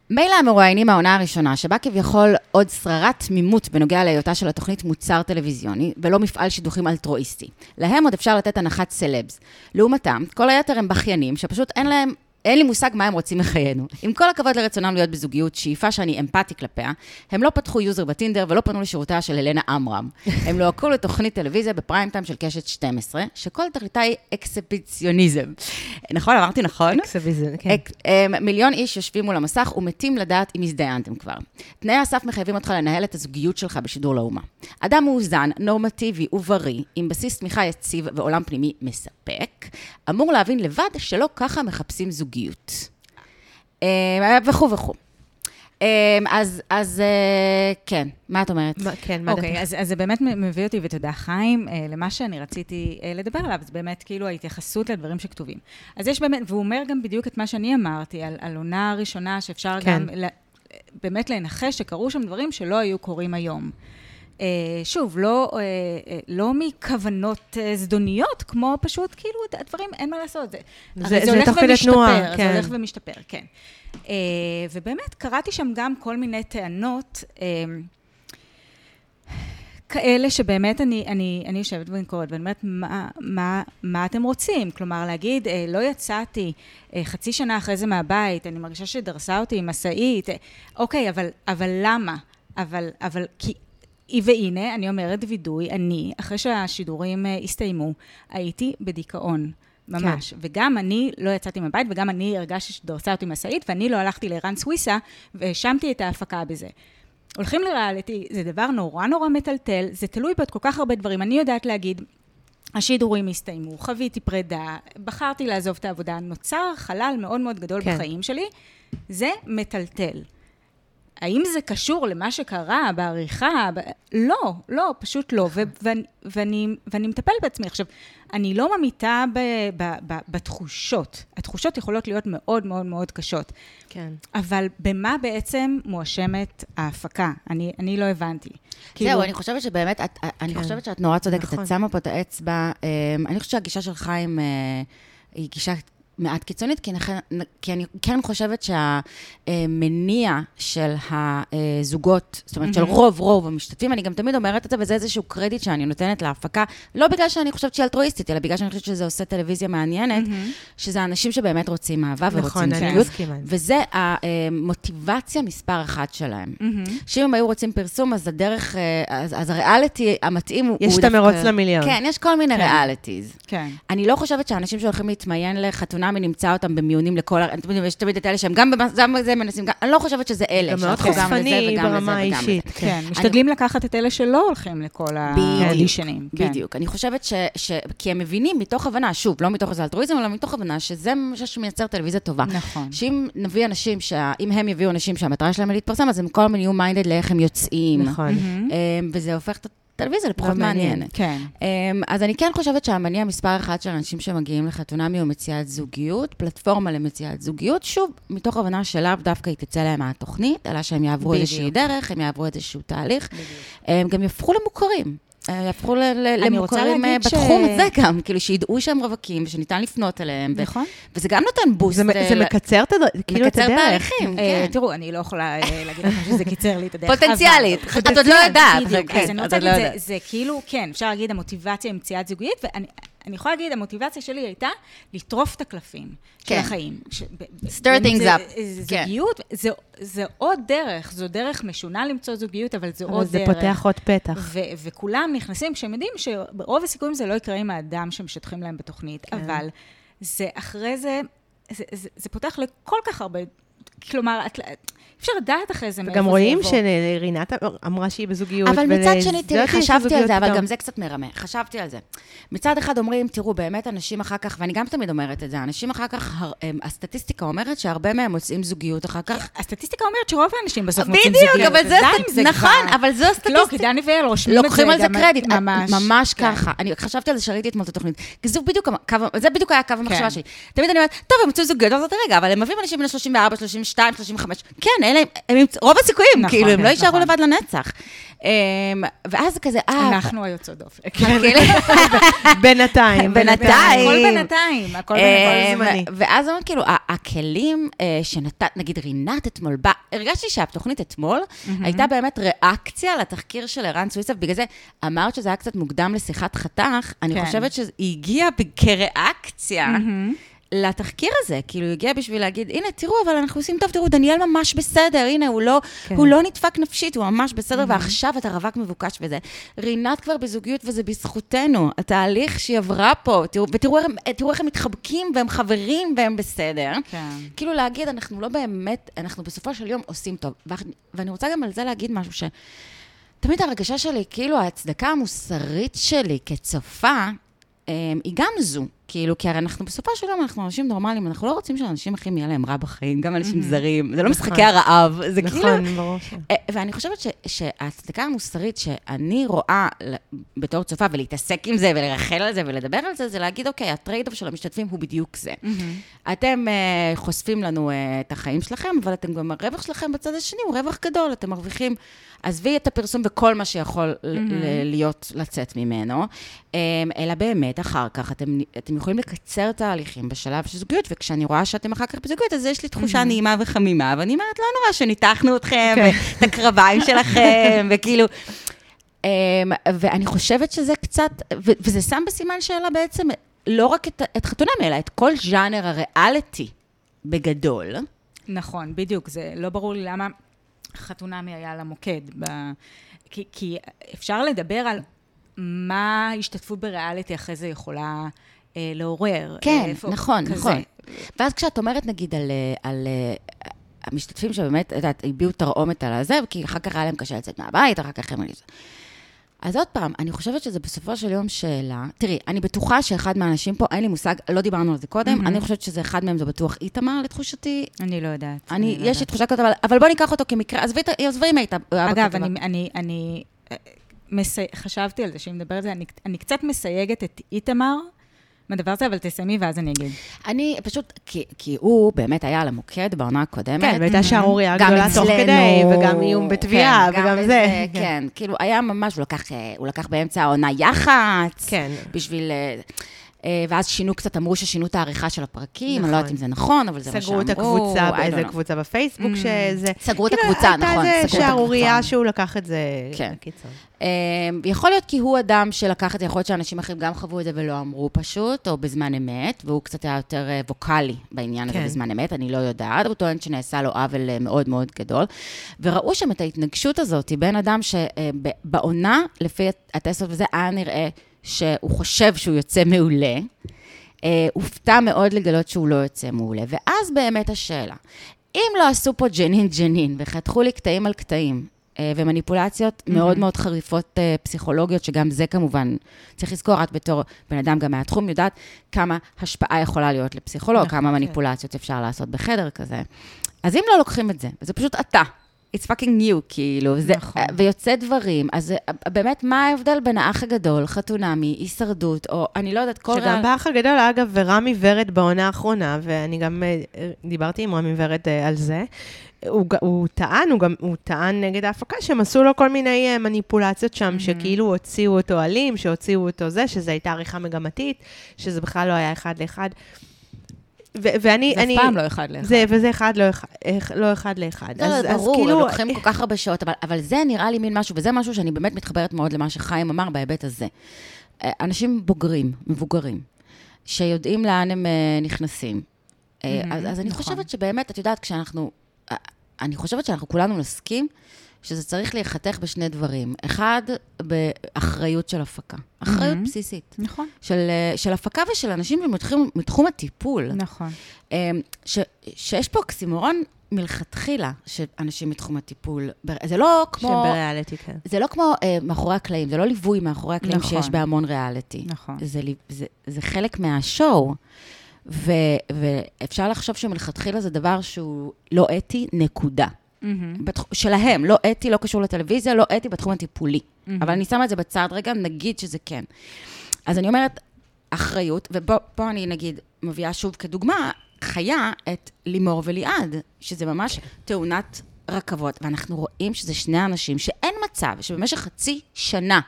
מילא המרואיינים מהעונה הראשונה, שבה כביכול עוד שררת תמימות בנוגע להיותה של התוכנית מוצר טלוויזיוני, ולא מפעל שידוכים אלטרואיסטי. להם עוד אפשר לתת הנחת סלבס. לעומתם, כל היתר הם בכיינים, שפשוט אין להם... אין לי מושג מה הם רוצים מחיינו. עם כל הכבוד לרצונם להיות בזוגיות, שאיפה שאני אמפתי כלפיה, הם לא פתחו יוזר בטינדר ולא פנו לשירותיה של אלנה עמרם. הם לוהקו לתוכנית טלוויזיה בפריים טיים של קשת 12, שכל תכליתה היא אקסהיביציוניזם. נכון, אמרתי נכון? אקסביזן, כן. אק- אמ, מיליון איש יושבים מול המסך ומתים לדעת אם הזדיינתם כבר. תנאי הסף מחייבים אותך לנהל את הזוגיות שלך בשידור לאומה. אדם מאוזן, נורמטיבי ובריא, עם בסיס תמיכה יציב ועולם פנימי מספק, אמור להבין לבד שלא ככה מחפשים זוגיות. אמ, וכו' וכו'. אמ, אז, אז אה, כן, מה את אומרת? כן, מה אוקיי, דעתך? אז, אז זה באמת מביא אותי, ותודה, חיים, אה, למה שאני רציתי אה, לדבר עליו, זה באמת כאילו ההתייחסות לדברים שכתובים. אז יש באמת, והוא אומר גם בדיוק את מה שאני אמרתי, על, על עונה ראשונה, שאפשר כן. גם ל, באמת לנחש שקרו שם דברים שלא היו קורים היום. אה, שוב, לא, אה, אה, לא מכוונות אה, זדוניות, כמו פשוט, כאילו, הדברים, אין מה לעשות. זה, זה- הרי זה הולך ומשתפר, תנועה, זה כן. הולך ומשתפר, כן. אה, ובאמת, קראתי שם גם כל מיני טענות. אה, כאלה שבאמת אני, אני, אני יושבת קוראת, ואני אומרת, מה, מה, מה אתם רוצים? כלומר, להגיד, אה, לא יצאתי אה, חצי שנה אחרי זה מהבית, אני מרגישה שדרסה אותי משאית, אה, אוקיי, אבל, אבל למה? אבל, אבל, כי... והנה, אני אומרת וידוי, אני, אחרי שהשידורים אה, הסתיימו, הייתי בדיכאון. ממש. כן. וגם אני לא יצאתי מהבית, וגם אני הרגשתי שדרסה אותי משאית, ואני לא הלכתי לערן סוויסה, והאשמתי את ההפקה בזה. הולכים לריאליטי, זה דבר נורא נורא מטלטל, זה תלוי בעוד כל כך הרבה דברים. אני יודעת להגיד, השידורים הסתיימו, חוויתי פרידה, בחרתי לעזוב את העבודה, נוצר חלל מאוד מאוד גדול כן. כן. בחיים שלי, זה מטלטל. האם זה קשור למה שקרה בעריכה? ב... לא, לא, פשוט לא. ו- ואני, ואני, ואני מטפלת בעצמי. עכשיו, אני לא ממיתה ב- ב- ב- בתחושות. התחושות יכולות להיות מאוד מאוד מאוד קשות. כן. אבל במה בעצם מואשמת ההפקה? אני, אני לא הבנתי. זהו, אני חושבת שבאמת, את, אני כן. חושבת שאת נורא צודקת, נכון. את שמה פה את האצבע. אמ, אני חושבת שהגישה של חיים אה, היא גישה מעט קיצונית, כי, נכ- כי אני כן חושבת שהמניע של הזוגות, זאת אומרת, של מהמם. רוב רוב המשתתפים, אני גם תמיד אומרת את זה, וזה איזשהו קרדיט שאני נותנת להפקה, לא בגלל שאני חושבת שהיא אלטרואיסטית, אלא בגלל שאני חושבת שזה עושה טלוויזיה מעניינת, מהמם. שזה אנשים שבאמת רוצים אהבה ורוצים נכון, אני זוגיות. וזה המוטיבציה מספר אחת שלהם. מהמם. שאם הם היו רוצים פרסום, אז הדרך, אה, אז, אז הריאליטי המתאים הוא... יש את המרוץ דווקא- למיליון. כן, יש כל מיני כן. ריאליטיז. כן. אני לא חושבת שאנשים שהולכים להתמיין לחתונמי, נמצא אותם במיונים לכל... ה- אתם יודעים, יש תמיד את אלה שהם גם בזה מנסים, גם- אני לא חושבת שזה אלה. גם מאוד חושפני ברמה. האישית. כן, משתדלים לקחת את אלה שלא הולכים לכל האודישנים. כן. בדיוק. אני חושבת ש, ש... כי הם מבינים מתוך הבנה, שוב, לא מתוך איזה אלטרואיזם, אלא מתוך הבנה שזה מה שמייצר טלוויזיה טובה. נכון. שאם נביא אנשים. אם הם יביאו אנשים שהמטרה שלהם היא להתפרסם, אז הם כל הזמן יהיו מיינדד לאיך הם יוצאים. נכון. אמ, וזה הופך את הטלוויזיה לפחות. מעניינת. כן. אמ, אז אני כן חושבת שהמניע מספר אחת של אנשים שמגיעים לחתונמי הוא מציאת זוגיות, פלטפורמה למציאת זוגיות, שוב, מתוך הבנה שלאו דווקא היא תצא להם מהתוכנית, אלא שהם יעברו בדיוק. איזושהי דרך, הם יעברו איזשהו תהליך, הם גם יהפכו למוכרים. אה, יהפכו למוכרים אה, להגיד ש- בתחום הזה גם, כאילו שידעו שהם רווקים ושניתן לפנות אליהם. ו- נכון. וזה גם נותן בוסט. זה אה, זה מקצר את הד- כאילו את מקצר הדרך. תהליכים, כן. תראו, אני לא יכולה להגיד לכם שזה קיצר לי את הדרך. פוטנציאלית. את עוד לא יודעת. בדיוק, כן, אז אני את רוצה עוד לא להגיד, זה- יודעת. זה כאילו, כן, אפשר להגיד המוטיבציה למציאת זוגיות, ואני אני יכולה להגיד, המוטיבציה שלי הייתה לטרוף את הקלפים של כן. החיים. ש- Stir things זה- up. זה כן. זוגיות, זה- זה עוד דרך, זו דרך משונה למצוא זוגיות, אבל זו אבל עוד זה דרך. פותח עוד פתח. ו- וכולם נכנסים כשהם יודעים שברוב הסיכויים זה לא יקרה עם האדם שמשטחים להם בתוכנית, כן. אבל זה אחרי זה, זה, זה, זה פותח לכל כך הרבה כלומר, את... אפשר לדעת אחרי זה מאיפה זה וגם יבוא. רואים שרינת אמרה שהיא בזוגיות. אבל מצד שני, תראי, חשבתי על זה, אבל. גם זה קצת מרמה. חשבתי על זה. מצד אחד אומרים, תראו, באמת אנשים אחר כך, ואני גם תמיד אומרת את זה, אנשים אחר כך, הסטטיסטיקה אומרת שהרבה מהם מוצאים זוגיות אחר כך. הסטטיסטיקה אומרת שרוב האנשים בסוף מוצאים בדיוק, זוגיות. אבל זה, נכון. אבל זו לא, כי הסטטיסטיקה. דני ואייל רושמים את זה לוקחים על זה קרדיט, ממש. ממש כן. ככה. אני חשבתי על זה שראיתי אתמול את התוכנית. בדיוק, זה בדיוק היה קו המחשבה כן. שלי. תמיד אני אומרת, טוב, הם מצאו זוגיות, אז רגע, אבל הם מביאים אנשים בני 34, 32, 35. כן, אלה, הם רוב הסיכויים, נכון, כאילו, הם לא יישארו נכון. לבד לנצח. אמ, ואז זה כזה, אה, אנחנו היוצאות דופן. [LAUGHS] כאילו, [LAUGHS] בינתיים. בינתיים. הכל בינתיים, הכל אמ. זמני. ואז אמרנו, כאילו, הכלים אה, שנתת, נגיד רינת אתמול בא, הרגשתי שהתוכנית אתמול הייתה באמת ריאקציה לתחקיר של ערן סוויסף, בגלל זה אמרת שזה היה קצת מוקדם לשיחת חתך, אני כן. חושבת שהיא הגיעה כריאקציה. לתחקיר הזה, כאילו, היא הגיעה בשביל להגיד, הנה, תראו, אבל אנחנו עושים טוב, תראו, דניאל ממש בסדר, הנה, הוא לא, כן. הוא לא נדפק נפשית, הוא ממש בסדר, ועכשיו אתה רווק מבוקש וזה. רינת כבר בזוגיות וזה בזכותנו, התהליך שהיא עברה פה, תראו, ותראו תראו איך הם מתחבקים, והם חברים, והם בסדר. כן. כאילו להגיד, אנחנו לא באמת, אנחנו בסופו של יום עושים טוב. ואני רוצה גם על זה להגיד משהו ש... תמיד ההרגשה שלי, כאילו ההצדקה המוסרית שלי כצופה, אמ, היא גם זו. כאילו, כי הרי אנחנו בסופו של יום, אנחנו אנשים נורמליים, אנחנו לא רוצים שאנשים אחרים יהיה להם רע בחיים, גם אנשים זרים. זה לא משחקי הרעב, זה כאילו... נכון, ברור. אה, ואני חושבת שההצדקה המוסרית שאני רואה בתור צופה, ולהתעסק עם זה, ולרכל על זה, ולדבר על זה, זה להגיד, אוקיי, ה trade-off של המשתתפים הוא בדיוק זה. אתם אה, חושפים לנו אה, את החיים שלכם, אבל אתם גם, הרווח שלכם בצד השני הוא רווח גדול, אתם מרוויחים, עזבי את הפרסום וכל מה שיכול ל- להיות, לצאת ממנו, אלא באמת, אחר כך, אתם, אתם יכולים לקצר תהליכים בשלב של זוגיות, וכשאני רואה שאתם אחר כך בזוגיות, אז יש לי תחושה נעימה וחמימה, ואני אומרת, לא נורא שניתחנו אתכם, כן. את הקרביים שלכם, [LAUGHS] וכאילו... אמ, ואני חושבת שזה קצת, וזה שם בסימן שאלה בעצם לא רק את, את חתונמי, אלא את כל ז'אנר הריאליטי בגדול. נכון, בדיוק. זה לא ברור לי למה חתונמי היה על המוקד. ב... כי, כי אפשר לדבר על מה השתתפות בריאליטי אחרי זה יכולה לעורר. כן, אה, איפה- נכון, כזה. נכון. ואז כשאת אומרת, נגיד, על, אה, על אה, המשתתפים שבאמת, את יודעת, הביעו תרעומת על הזה, כי אחר כך היה להם קשה לצאת מהבית, אחר כך הם... אז עוד פעם, אני חושבת שזה בסופו של יום שאלה. תראי, אני בטוחה שאחד מהאנשים פה, אין לי מושג, לא דיברנו על זה קודם, אני חושבת שזה אחד מהם, זה בטוח איתמר, לתחושתי. אני לא יודעת. אני, לא יש לי יודעת. תחושה כזאת, אבל, אבל בוא ניקח אותו כמקרה, עזבי, את- עזבי אם היית... אגב, אני, אני, אני אה, מסי... חשבתי על זה, שאני מדברת על זה, אני, אני קצת מסייגת את איתמר מהדבר הזה, אבל תסיימי ואז אני אגיד. אני פשוט, כי, כי הוא באמת היה על המוקד בעונה הקודמת. כן, והייתה שערורייה גם גדולה תוך כדי, וגם איום בתביעה, כן, וגם גם זה. כן, כאילו, היה ממש, הוא לקח, אה, הוא לקח באמצע העונה יח"צ. כן. בשביל... אה, ואז שינו קצת, אמרו ששינו את העריכה של הפרקים, אני לא נכון. יודעת אם זה נכון, אבל זה מה שאמרו. סגרו את הקבוצה, don't באיזה know. קבוצה בפייסבוק שזה... סגרו את כאילו, הקבוצה, נכון, הייתה איזה סגרו את שערורייה הקבוצה. שהוא לקח את זה כן. לקיצון. אה, יכול להיות כי הוא אדם שלקח את זה, יכול להיות שאנשים אחרים גם חוו את זה ולא אמרו פשוט, או בזמן אמת, והוא קצת היה יותר אה, ווקאלי בעניין הזה כן. בזמן אמת, אני לא יודעת, הוא טוען שנעשה לו עוול מאוד מאוד גדול. וראו שם את ההתנגשות הזאת בין אדם שבעונה, לפי הטסטות וזה, היה נראה שהוא חושב שהוא יוצא מעולה. אה, הופתע מאוד לגלות שהוא לא יוצא מעולה. ואז באמת השאלה, אם לא עשו פה ג'נין ג'נין וחתכו לי קטעים על קטעים, אה, ומניפולציות מאוד מאוד חריפות אה, פסיכולוגיות, שגם זה כמובן, צריך לזכור, את בתור בן אדם גם מהתחום, יודעת כמה השפעה יכולה להיות לפסיכולוג, נכון, כמה כן. מניפולציות אפשר לעשות בחדר כזה. אז אם לא לוקחים את זה, וזה פשוט אתה, it's fucking you, כאילו, זה, נכון. ויוצא דברים, אז באמת, מה ההבדל בין האח הגדול, חתונמי, הישרדות, או אני לא יודעת, כל... שגם ריאל- באח הגדול, אגב, ורמי ורד בעונה האחרונה, ואני גם אה, דיברתי עם רמי ורד אה, על זה, הוא, הוא טען, הוא גם, הוא טען נגד ההפקה, שהם עשו לו כל מיני אה, מניפולציות שם, שכאילו הוציאו אותו אלים, שהוציאו אותו זה, שזו הייתה עריכה מגמתית, שזה בכלל לא היה אחד לאחד. ו- ואני, זה אף. פעם לא אחד לאחד. זה, וזה אחד לא אחד, לא אחד לאחד. לא, אז, לא, אז ברור, כאילו, הם לוקחים כל כך הרבה שעות, אבל, אבל זה נראה לי מין משהו, וזה משהו שאני באמת מתחברת מאוד למה שחיים אמר בהיבט הזה. אה, אנשים בוגרים, מבוגרים, שיודעים לאן הם אה, נכנסים. אה, אז, אז אני נכון. חושבת שבאמת, את יודעת, כשאנחנו... אני חושבת שאנחנו כולנו נסכים שזה צריך להיחתך בשני דברים. אחד, באחריות של הפקה. אחריות Mhm. בסיסית. נכון. של, אה, של הפקה ושל אנשים מתחום, מתחום הטיפול. נכון. אה, ש, שיש פה אוקסימורון מלכתחילה, שאנשים מתחום הטיפול. זה לא כמו... שבריאליטי, כן. זה לא כמו אה, מאחורי הקלעים, זה לא ליווי מאחורי הקלעים נכון. שיש בהמון ריאליטי. נכון. זה, זה, זה חלק מהשואו, ו, ואפשר לחשוב שמלכתחילה זה דבר שהוא לא אתי, נקודה. מהמם. בתח... שלהם, לא אתי, לא קשור לטלוויזיה, לא אתי בתחום הטיפולי. מהמם. אבל אני שמה את זה בצד רגע, נגיד שזה כן. אז אני אומרת, אחריות, ופה אני נגיד מביאה שוב כדוגמה, חיה את לימור וליעד, שזה ממש תאונת רכבות, ואנחנו רואים שזה שני אנשים שאין מצב שבמשך חצי שנה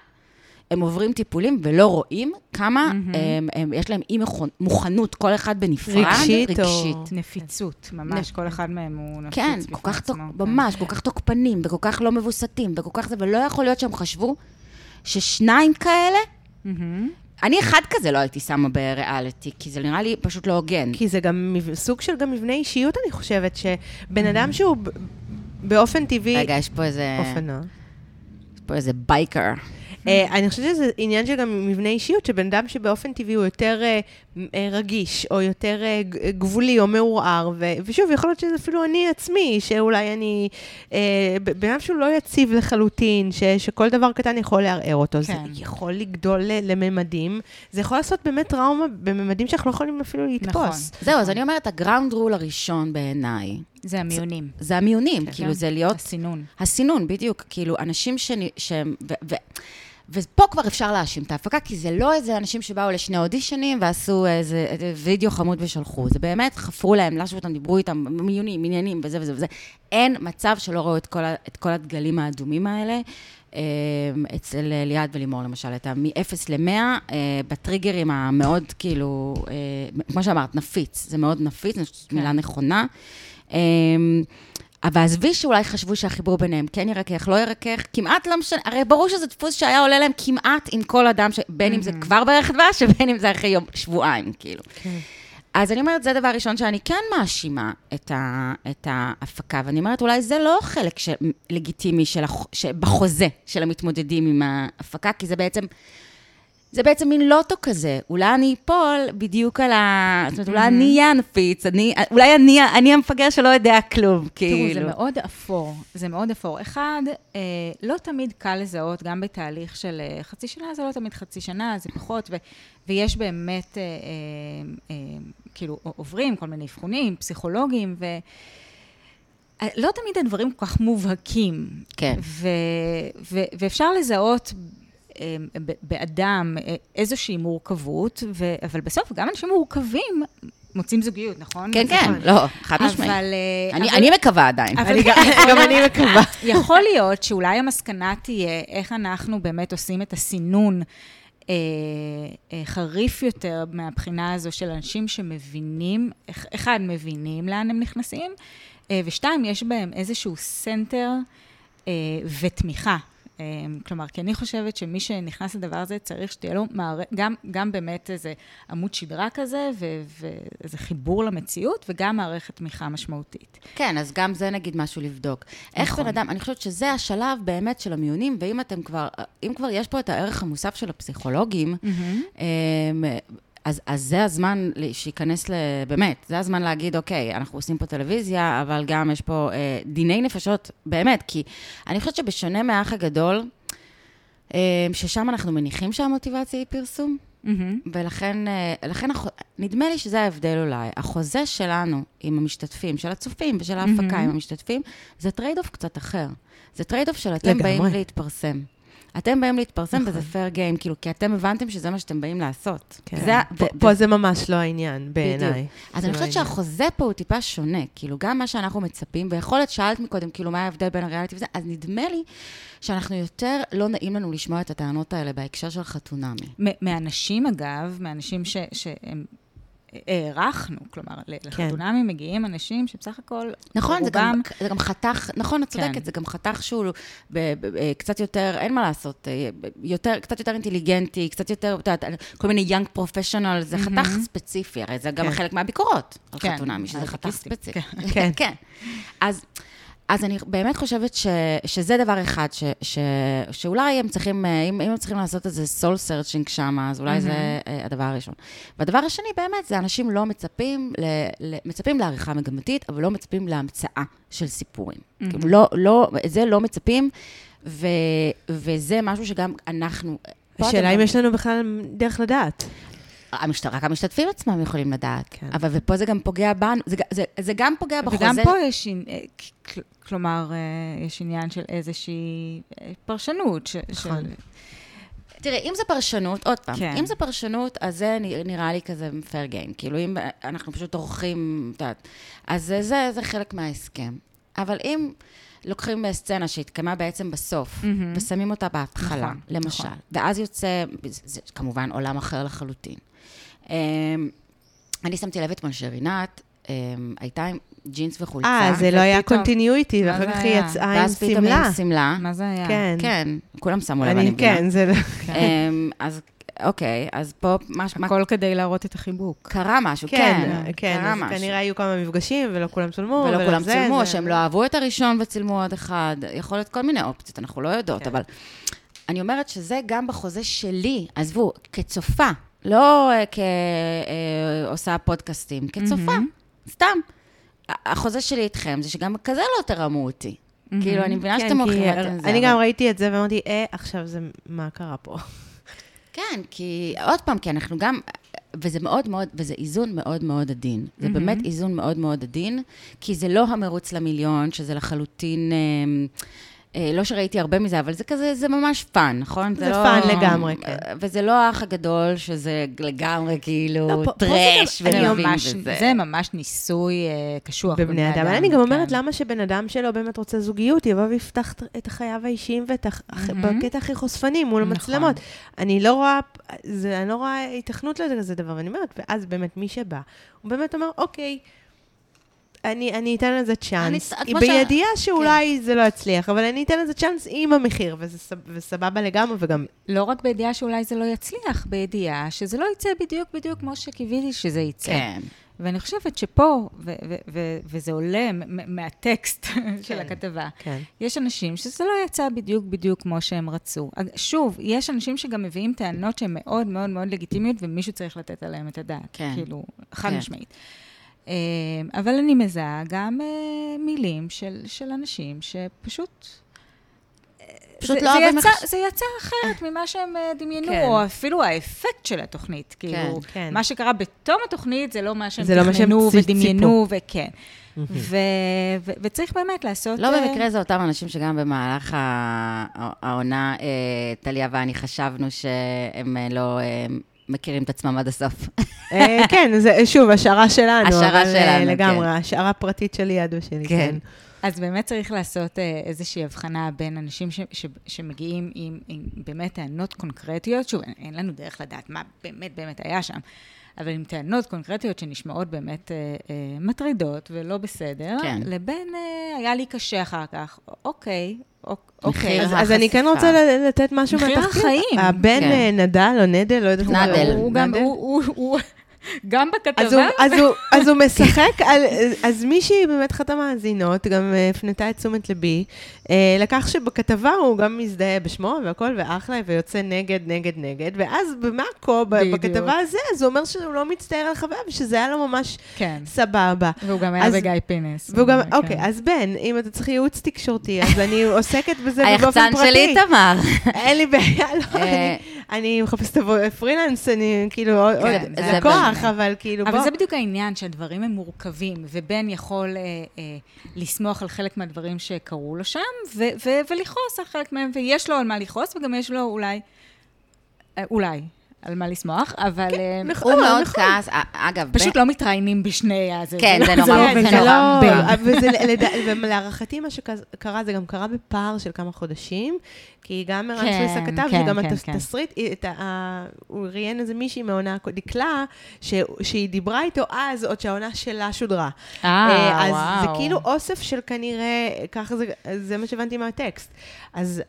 הם עוברים טיפולים ולא רואים כמה מהמם. הם, הם, יש להם אי מוכנות, כל אחד בנפרד. רגשית או- רגשית. נפיצות, ממש, כל אחד מהם הוא נפיץ כן, בפני כל כך, תוק, עצמו. כן. ממש, כל כך תוקפנים, וכל כך לא מבוסתים, וכל כך זה, ולא יכול להיות שהם חשבו ששניים כאלה, מהמם. אני אחד כזה לא הייתי שמה בריאליטי, כי זה נראה לי פשוט לא הוגן. כי זה גם סוג של גם מבנה אישיות, אני חושבת, שבן אדם שהוא ב- באופן טבעי... רגע, יש פה איזה, אופנוע. יש פה איזה בייקר. אה, אני חושבת שזה עניין של גם מבנה אישיות, שבן אדם שבאופן טבעי הוא יותר אה, אה, רגיש, או יותר גבולי או מעורער, ושוב, יכול להיות שזה אפילו אני עצמי, שאולי אני... בן אדם שהוא לא יציב לחלוטין, שכל דבר קטן יכול לערער אותו, כן. זה יכול לגדול לממדים, זה יכול לעשות באמת טראומה בממדים שאנחנו לא יכולים אפילו לתפוס. נכון. זהו, אז אני אומרת, הגראונד רול הראשון בעיניי, זה המיונים. זה המיונים, כן. כאילו זה להיות הסינון. הסינון, בדיוק. כאילו, אנשים שאני- שהם... ו- ו- ופה כבר אפשר להאשים את ההפקה, כי זה לא איזה אנשים שבאו לשני אודישנים ועשו איזה, וידאו חמוד ושלחו. זה באמת, חפרו להם, לשו אותם, דיברו איתם, מיונים, עניינים וזה וזה וזה. אין מצב שלא ראו את כל, את כל הדגלים האדומים האלה. אה, אצל ליעד ולימור, למשל, את מ-0 ל-100, בטריגרים המאוד, כאילו, אה, כמו שאמרת, נפיץ. זה מאוד נפיץ, אני חושבת שזו מילה נכונה. אה, אבל עזבי שאולי חשבו שהחיבור ביניהם כן ירכך, לא ירכך, כמעט לא משנה, הרי ברור שזה דפוס שהיה עולה להם כמעט עם כל אדם, ש... בין אם זה כבר בערך דבש, ובין אם זה אחרי יום, שבועיים, כאילו. כן. אז אני אומרת, זה דבר ראשון שאני כן מאשימה את, ה, את ההפקה, ואני אומרת, אולי זה לא חלק ש, לגיטימי של הח, שבחוזה של המתמודדים עם ההפקה, כי זה בעצם, זה בעצם מין לוטו כזה. אולי אני אפול בדיוק על ה... זאת אומרת, אולי אני אהיה הנפיץ, אני, אולי אני, אני המפגר שלא יודע כלום, כאילו. תראו, זה מאוד אפור. זה מאוד אפור. אחד, אה, לא תמיד קל לזהות, גם בתהליך של אה, חצי שנה, זה לא תמיד חצי שנה, זה פחות, ו, ויש באמת, אה, אה, אה, כאילו, עוברים כל מיני אבחונים, פסיכולוגיים, ו... אה, לא תמיד הדברים כל כך מובהקים. כן. ו, ו, ואפשר לזהות באדם אה, איזושהי מורכבות, ו, אבל בסוף גם אנשים מורכבים מוצאים זוגיות, נכון? כן, כן, נכון. לא, חד משמעית. אבל... אה, אני, מקווה עדיין. [LAUGHS] גם- אני מקווה. יכול להיות שאולי המסקנה תהיה איך אנחנו באמת עושים את הסינון אה, חריף יותר מהבחינה הזו של אנשים שמבינים, אח- אחד, מבינים לאן הם נכנסים, ושתיים, יש בהם איזשהו סנטר ותמיכה. אה, כלומר, כי אני חושבת שמי שנכנס לדבר הזה צריך שתהיה לו מער... גם, גם באמת איזה עמוד שדרה כזה, ו- ואיזה חיבור למציאות, וגם מערכת תמיכה משמעותית. כן, אז גם זה נגיד משהו לבדוק. איך נכון. בן אדם, אני חושבת שזה השלב באמת של המיונים, ואם אתם כבר, אם כבר יש פה את הערך המוסף של הפסיכולוגים, אמ, אז, אז זה הזמן שייכנס ל... באמת, זה הזמן להגיד, אוקיי, אנחנו עושים פה טלוויזיה, אבל גם יש פה אה, דיני נפשות, באמת, כי אני חושבת שבשונה מהאח הגדול, אה, ששם אנחנו מניחים שהמוטיבציה היא פרסום, מהמם. ולכן אה, לכן, נדמה לי שזה ההבדל אולי. החוזה שלנו עם המשתתפים, של הצופים ושל ההפקה מהמם. עם המשתתפים, זה trade off קצת אחר. זה trade off של אתם לגמרי. באים להתפרסם. אתם באים להתפרסם נכון. וזה fair game, כאילו, כי אתם הבנתם שזה מה שאתם באים לעשות. כן. זה, פה- ו- פה זה ממש לא העניין, בעיניי. אז אני לא חושבת. שהחוזה פה הוא טיפה שונה. כאילו, גם מה שאנחנו מצפים, ויכול להיות, שאלת מקודם, כאילו, מה ההבדל בין הריאליטי וזה, אז נדמה לי שאנחנו יותר, לא נעים לנו לשמוע את הטענות האלה בהקשר של חתונמי. מ- מאנשים, אגב, מאנשים ש- שהם הערכנו, כלומר, לחתונמי מגיעים אנשים שבסך הכל, נכון, זה גם, רובם- זה גם חתך, נכון, את צודקת, כן. זה גם חתך שהוא ב, ב, ב, קצת יותר, אין מה לעשות, אה, יותר, קצת יותר אינטליגנטי, קצת יותר, את יודעת, כל מיני young professional, זה חתך ספציפי, הרי זה גם כן. חלק מהביקורות על כן, חתונמי, שזה חתך ספציפי. כן. כן. אז... אז אני באמת חושבת ש, שזה דבר אחד, ש, ש, שאולי הם צריכים, אה, אם, אם הם צריכים לעשות איזה soul searching שם, אז אולי mm-hmm. זה אה, הדבר הראשון. והדבר השני, באמת, זה אנשים לא מצפים, ל, ל, מצפים לעריכה מגמתית, אבל לא מצפים להמצאה של סיפורים. Mm-hmm. כאילו, לא, לא, זה לא מצפים, ו, וזה משהו שגם אנחנו... השאלה אם יש לנו בכלל דרך לדעת. המשת... רק המשתתפים עצמם יכולים לדעת. כן. אבל ופה זה גם פוגע בנו, זה, זה, זה גם פוגע בחוזה. וגם פה יש, אה, כלומר, אה, יש עניין של איזושהי אה, פרשנות. ש, נכון. של... תראי, אם זה פרשנות, עוד פעם, כן. אם זה פרשנות, אז זה נראה לי כזה fair game. כאילו, אם אנחנו פשוט עורכים, את יודעת, אז זה, זה, זה חלק מההסכם. אבל אם לוקחים סצנה שהתקיימה בעצם בסוף, mm-hmm. ושמים אותה בהתחלה, נכון, למשל, נכון. ואז יוצא, זה, זה כמובן עולם אחר לחלוטין. אמ, אני שמתי לב אתמול שרינת אמ, הייתה עם ג'ינס וחולצה. אה, זה לא היה continuity, ואחר כך היא יצאה עם שמלה. ואז פתאום עם שמלה. מה זה היה? כן. כן, כולם שמו לב, אני מבינה. כן, זה לא... אמ, אז אוקיי, אז פה... הכל כדי להראות את החיבוק. קרה משהו, כן. כן, כן קרה משהו. כנראה היו כמה מפגשים, ולא כולם צולמו. ולא כולם צילמו, שהם לא אהבו את הראשון וצילמו עוד אחד. יכול להיות כל מיני אופציות, אנחנו לא יודעות, כן. אבל... אני אומרת שזה גם בחוזה שלי, עזבו, כצופה, לא uh, כעושה uh, פודקאסטים, כצופה, mm-hmm. סתם. החוזה שלי איתכם זה שגם כזה לא תרמו אותי. Mm-hmm. כאילו, אני מבינה כן, שאתם הולכים את זה. אני גם ראיתי את זה ואמרתי, אה, עכשיו זה, מה קרה פה? כן, כי עוד פעם, כי אנחנו גם, וזה מאוד מאוד, וזה איזון מאוד מאוד עדין. זה mm-hmm. באמת איזון מאוד מאוד עדין, כי זה לא המרוץ למיליון, שזה לחלוטין... אה, אה, לא שראיתי הרבה מזה, אבל זה כזה, זה ממש fun, נכון? זה, זה לא, fun לגמרי, כן. וזה לא האח הגדול, שזה לגמרי כאילו לא, טרש ונלווים וזה. זה ממש ניסוי uh, קשוח בבני אדם. אדם. אני גם אומרת, כן. למה שבן אדם שלא באמת רוצה זוגיות, יבוא ויפתח את חייו האישיים ואת mm-hmm. בקטע הכי חושפני מול נכון. המצלמות. אני לא רואה, זה, אני לא רואה היתכנות לזה דבר, אני אומרת, ואז באמת מי שבא, הוא באמת אומר, אוקיי, אני, אני אתן לזה צ'אנס. אני, בידיעה ש... שאולי כן. זה לא יצליח, אבל אני אתן לזה צ'אנס עם המחיר, וזה וסבבה לגמרי, וגם... לא רק בידיעה שאולי זה לא יצליח, בידיעה שזה לא יצא בדיוק בדיוק כמו שקיוויתי שזה יצא. כן. ואני חושבת שפה, ו- ו- ו- וזה עולה מהטקסט [LAUGHS] כן, של הכתבה, כן. יש אנשים שזה לא יצא בדיוק בדיוק כמו שהם רצו. שוב, יש אנשים שגם מביאים טענות שהן מאוד מאוד מאוד לגיטימיות, ומישהו צריך לתת עליהן את הדעת. כן. כאילו, חד כן. משמעית. אה, אבל אני מזהה גם אה, מילים של, של אנשים שפשוט... אה, פשוט זה, לא זה, יצא, זה יצא אחרת ממה שהם דמיינו, כן. או אפילו האפקט של התוכנית. כן, כאילו, כן. מה שקרה בתום התוכנית זה לא מה שהם תכננו לא ודמיינו, וכן. ו- ו- וצריך באמת לעשות... לא במקרה זה אותם אנשים שגם במהלך העונה, טליה ואני חשבנו שהם לא מכירים את עצמם עד הסוף. אה, כן, זה שוב, השערה שלנו. השערה שלנו, אה, כן. לגמרי, השערה פרטית שלי יד ושלי, כן. כן. אז באמת צריך לעשות אה, איזושהי הבחנה בין אנשים ש, ש, שמגיעים עם, עם באמת טענות קונקרטיות, שוב, אין, אין לנו דרך לדעת מה באמת באמת היה שם, אבל עם טענות קונקרטיות שנשמעות באמת אה, אה, מטרידות ולא בסדר, כן. לבין אה, היה לי קשה אחר כך, אוקיי, אוקיי. אז, אז אני כן רוצה לתת משהו מהתחקיר. מחיר החיים. הבן כן. אה, נדל או נדל, לא יודעת איך הוא... נדל. הוא גם, הוא, הוא, הוא, גם בכתבה. אז הוא, אז הוא, אז הוא משחק על... אז מישהי באמת אחת המאזינות גם אה, הפנתה את תשומת ליבי, אה, לקח שבכתבה הוא גם מזדהה בשמו והכל, ואחלה, ויוצא נגד, נגד, נגד, ואז במאקו, בכתבה הזה, אז הוא אומר שהוא לא מצטער על החוויה, ושזה היה לו ממש כן. סבבה. והוא גם היה אז, בגיא פינס. והוא גם, כן. אוקיי, אז בן, אם אתה צריך ייעוץ תקשורתי, אז אני [LAUGHS] עוסקת בזה באופן פרטי. היחצן שלי איתמר. [LAUGHS] אין לי בעיה, לא, אני מחפשת פרילנס, אני כאילו, כן, לקוח, אבל כאילו, בוא. אבל זה בדיוק העניין, שהדברים הם מורכבים, ובן יכול אה, אה, לסמוך על חלק מהדברים שקרו לו שם, ולכעוס על חלק מהם, ויש לו על מה לכעוס, וגם יש לו אולי, אה, אולי, על מה לשמוח, אבל... כן, אה, נכון, הוא מאוד נכון. כעס, אגב... פשוט לא מתראיינים בשני הזה. כן, זה נורא, זה נורא. ולהערכתי מה שקרה, זה גם קרה בפער של כמה חודשים, כי גם ערן כן, סוויסה כתב כן, שגם התסריט, הוא ראיין איזה מישהי מהעונה, דקלה, שהיא דיברה איתו אז, עוד שהעונה שלה שודרה. אה, וואו. אז זה כאילו אוסף של כנראה, ככה זה מה שהבנתי מהטקסט. אז...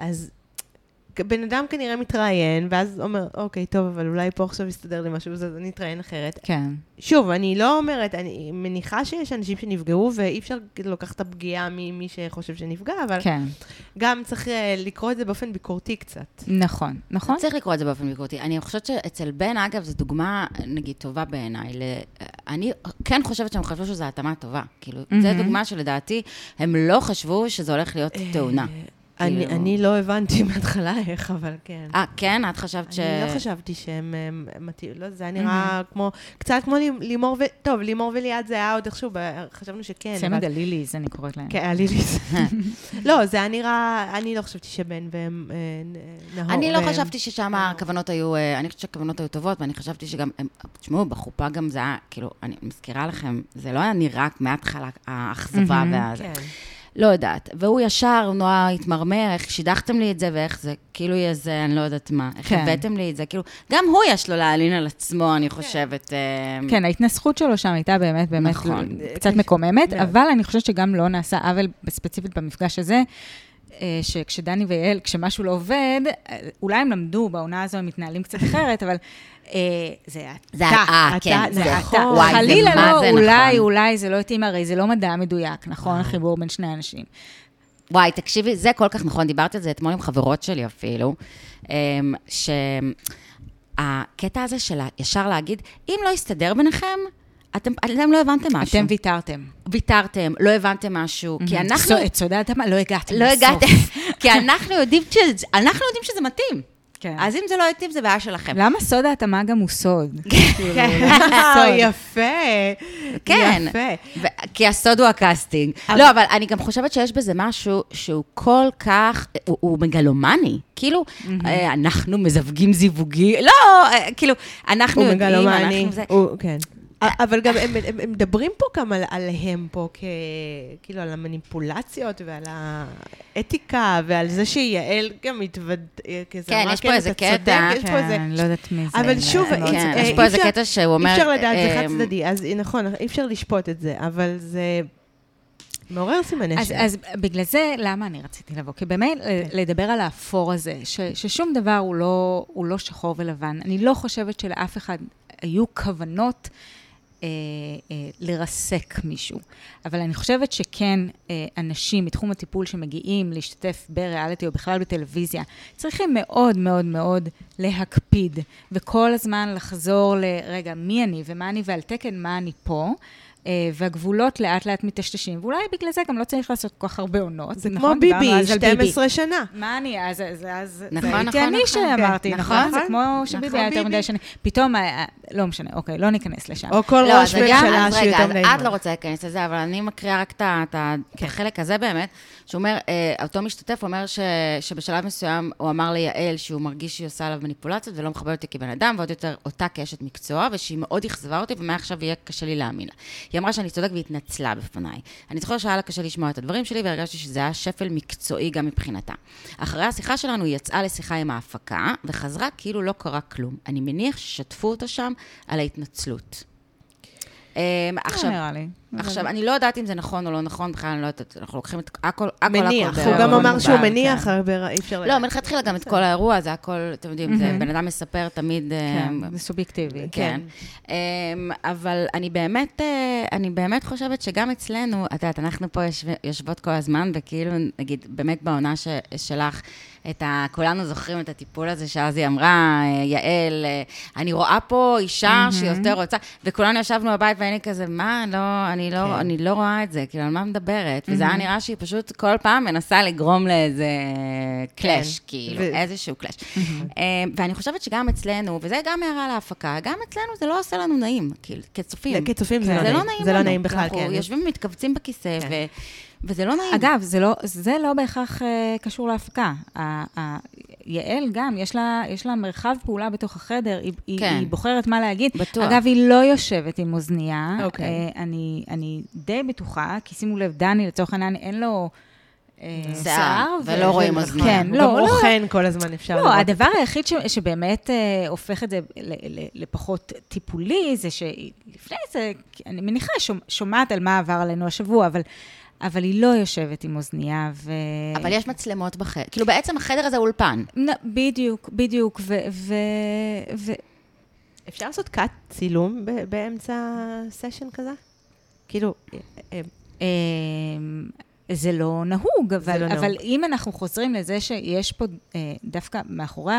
בן אדם כנראה מתראיין, ואז אומר, אוקיי, טוב, אבל אולי פה עכשיו יסתדר לי משהו, אז אני אתראיין אחרת. כן. שוב, אני לא אומרת, אני מניחה שיש אנשים שנפגעו, ואי אפשר לקחת את הפגיעה ממי שחושב שנפגע, אבל כן. גם צריך אה, לקרוא את זה באופן ביקורתי קצת. נכון, נכון. צריך לקרוא את זה באופן ביקורתי. אני חושבת שאצל בן, אגב, זו דוגמה, נגיד, טובה בעיניי. ל... אני כן חושבת שהם חשבו שזו התאמה טובה. כאילו, mm-hmm. זו דוגמה שלדעתי, הם לא חשבו שזה הולך להיות תאונה. אני, כאילו- אני לא הבנתי [LAUGHS] מההתחלה איך, אבל כן. אה, כן? את חשבת ש... אני לא חשבתי שהם הם, מתאים, לא, זה היה נראה כמו, קצת כמו לי- לימור ו... טוב, לימור וליעד זה היה עוד איכשהו, ב- חשבנו שכן. צמד אבל- הליליז, אני קוראת להם. כן, הליליס. [LAUGHS] [LAUGHS] לא, זה היה נראה, אני לא חשבתי שבן והם אה, נהור. אני לא חשבתי ששם הכוונות היו, אה, אני חושבת שהכוונות היו טובות, ואני חשבתי שגם, תשמעו, בחופה גם זה היה, כאילו, אני מזכירה לכם, זה לא היה נראה מההתחלה האכזבה. וה... כן. לא יודעת. והוא ישר, נורא התמרמר, איך שידכתם לי את זה, ואיך זה, כאילו יהיה זה, אני לא יודעת מה. איך כן. הבאתם לי את זה, כאילו, גם הוא יש לו להלין על עצמו, אני חושבת. אה, כן, ההתנסחות שלו שם הייתה באמת, באמת נכון. קצת מקוממת, מאוד. אבל אני חושבת שגם לא נעשה עוול ספציפית במפגש הזה. אה, שכשדני ויעל, כשמשהו לא עובד, אה, אולי הם למדו, בעונה הזו הם מתנהלים קצת אחרת, אבל אה, זה זה אתה. אה, אתה, כן, זה נכון. וואי, זה חלילה לא, זה אולי, נכון. אולי זה לא התאים, הרי זה לא מדע מדויק, נכון? החיבור בין שני אנשים. וואי, תקשיבי, זה כל כך נכון, דיברתי על זה אתמול עם חברות שלי אפילו, אמ, שהקטע הזה של ישר להגיד, אם לא יסתדר ביניכם, אתם, אתם לא הבנתם משהו. אתם ויתרתם. ויתרתם, לא הבנתם משהו, כי אנחנו... את סודעת מה? לא הגעתם לא לסוף. הגעתם, כי אנחנו יודעים, שזה, אנחנו יודעים שזה מתאים. כן. אז אם זה לא התאים, זה בעיה שלכם. למה סוד ההתאמה גם הוא סוד? כאילו, כן, למה [LAUGHS] סוד? יפה. כן. יפה. כי הסוד הוא הקאסטינג. אבל- לא, אבל אני גם חושבת שיש בזה משהו שהוא כל כך, הוא, הוא מגלומני. כאילו, אה, אנחנו מזווגים זיווגי, לא, אה, כאילו, אנחנו יודעים, מגלומני. אנחנו זה... הוא- כן. אבל גם הם, הם, הם מדברים פה גם על, עליהם פה, כ, כאילו על המניפולציות ועל האתיקה ועל זה שיעל גם מתווד... כזה כן, יש פה איזה קטע. יש פה כן, איזה... אני לא יודעת מי זה. אבל שוב, אי- כן. יש אי פה איזה קטע שהוא אומר... אי אפשר לדעת, זה אה, חד צדדי, אז נכון, אי אפשר לשפוט את זה, אבל זה מעורר סימני אז, שאלה. אז בגלל זה, למה אני רציתי לבוא? כי באמת, כן. לדבר על האפור הזה, ש, ששום דבר הוא לא, הוא לא שחור ולבן. אני לא חושבת שלאף אחד היו כוונות אה, אה, לרסק מישהו. אבל אני חושבת שכן, אה, אנשים מתחום הטיפול שמגיעים להשתתף בריאליטי או בכלל בטלוויזיה, צריכים מאוד מאוד מאוד להקפיד, וכל הזמן לחזור ל, רגע, מי אני ומה אני ועל תקן מה אני פה. אה, והגבולות לאט לאט מטשטשים, ואולי בגלל זה גם לא צריך לעשות כל כך הרבה עונות. זה כמו נכון? דיברנו ביבי, אז על ביבי. 12 שנה. מה אני, אז, אז, אז, נכון, זה הייתי נכון, אני נכון, שאמרתי, כן, נכון? נכון. זה כמו שביבי נכון, היה יותר. מדי שנים. פתאום, אה, אה, לא משנה, אוקיי, לא ניכנס לשם. או כל לא, ראש ממשלה אז שהוא רגע, את. לא רוצה להיכנס לזה, אבל אני מקריאה רק את החלק הזה באמת, שהוא אומר, אה, אותו משתתף אומר ש- שבשלב מסוים הוא אמר ליעל שהוא מרגיש שהיא עושה עליו מניפולציות ולא מכבד אותי כבן אדם, ועוד יותר אותה כאשת מקצוע, ושהיא מאוד אכזבה אותי, ומעכשיו יהיה קשה לי להאמין לה. היא אמרה שאני צודק והתנצלה בפניי. אני זוכרת שהיה לה קשה לשמוע את הדברים שלי, והרגשתי שזה היה שפל מקצועי גם מבחינתה. אחרי השיחה שלנו היא יצאה לשיחה עם ההפקה, וחזרה כאילו לא קרה כלום. אני מניח ששתפו אותה שם על ההתנצלות. עכשיו, לא נראה לי. עכשיו, אני לא יודעת אם זה נכון או לא נכון, בכלל אני לא יודעת, אנחנו לוקחים את הכל, הכל, מניח, הכל הוא גם אמר שהוא מניח, כן. הרבה, אי אפשר לא. מלכתחילה גם את כל האירוע, זה הכל, אתם יודעים, זה בן אדם מספר תמיד... כן, אמ, זה סובייקטיבי. כן. אמ, אבל אני באמת, אה, אני באמת חושבת שגם אצלנו, את יודעת, אנחנו פה יושב, יושבות כל הזמן, וכאילו, נגיד, באמת בעונה שלך, את ה... כולנו זוכרים את הטיפול הזה שאז היא אמרה, אה, יעל, אה, אני רואה פה אישה שיותר רוצה, וכולנו ישבנו בבית ואני כזה, מה, לא, אני לא, כן. אני לא רואה את זה, כאילו, על מה מדברת? וזה היה נראה שהיא פשוט כל פעם מנסה לגרום לאיזה קלאש, כן. כאילו, ו- איזשהו קלאש. אה, ואני חושבת שגם אצלנו, וזה גם הערה להפקה, גם אצלנו זה לא עושה לנו נעים, כאילו, כצופים. כצופים זה לא זה. לא נעים זה לא. נעים בכלל, כן. אנחנו יושבים ומתכווצים בכיסא, כן. ו- וזה לא נעים. אגב, זה לא, זה לא בהכרח אה, קשור להפקה. ה- ה- יעל גם, יש לה, יש לה מרחב פעולה בתוך החדר, היא, כן. היא בוחרת מה להגיד. בטוח. אגב, היא לא יושבת עם אוזנייה. אוקיי. אה, אני, אני די בטוחה, כי שימו לב, דני, לצורך העניין, אין לו... אה, שיער, ולא רואים אוזניים. כן, הוא לא, גם לא, רוכן כל הזמן, אפשר לא, לראות. הדבר היחיד שבאמת אה, הופך את זה לפחות טיפולי, זה שלפני זה, אני מניחה, שומע, שומעת על מה עבר עלינו השבוע, אבל אבל היא לא יושבת עם אוזנייה, ו... אבל יש מצלמות בחדר. כאילו, בעצם החדר הזה אולפן. בדיוק, בדיוק, ו... ו... ו... אפשר לעשות קאט צילום ב- באמצע סשן כזה? כאילו, אה, אה, אמ, זה לא נהוג, אבל, לא אבל נהוג. אם אנחנו חוזרים לזה שיש פה, אה, דווקא מאחורי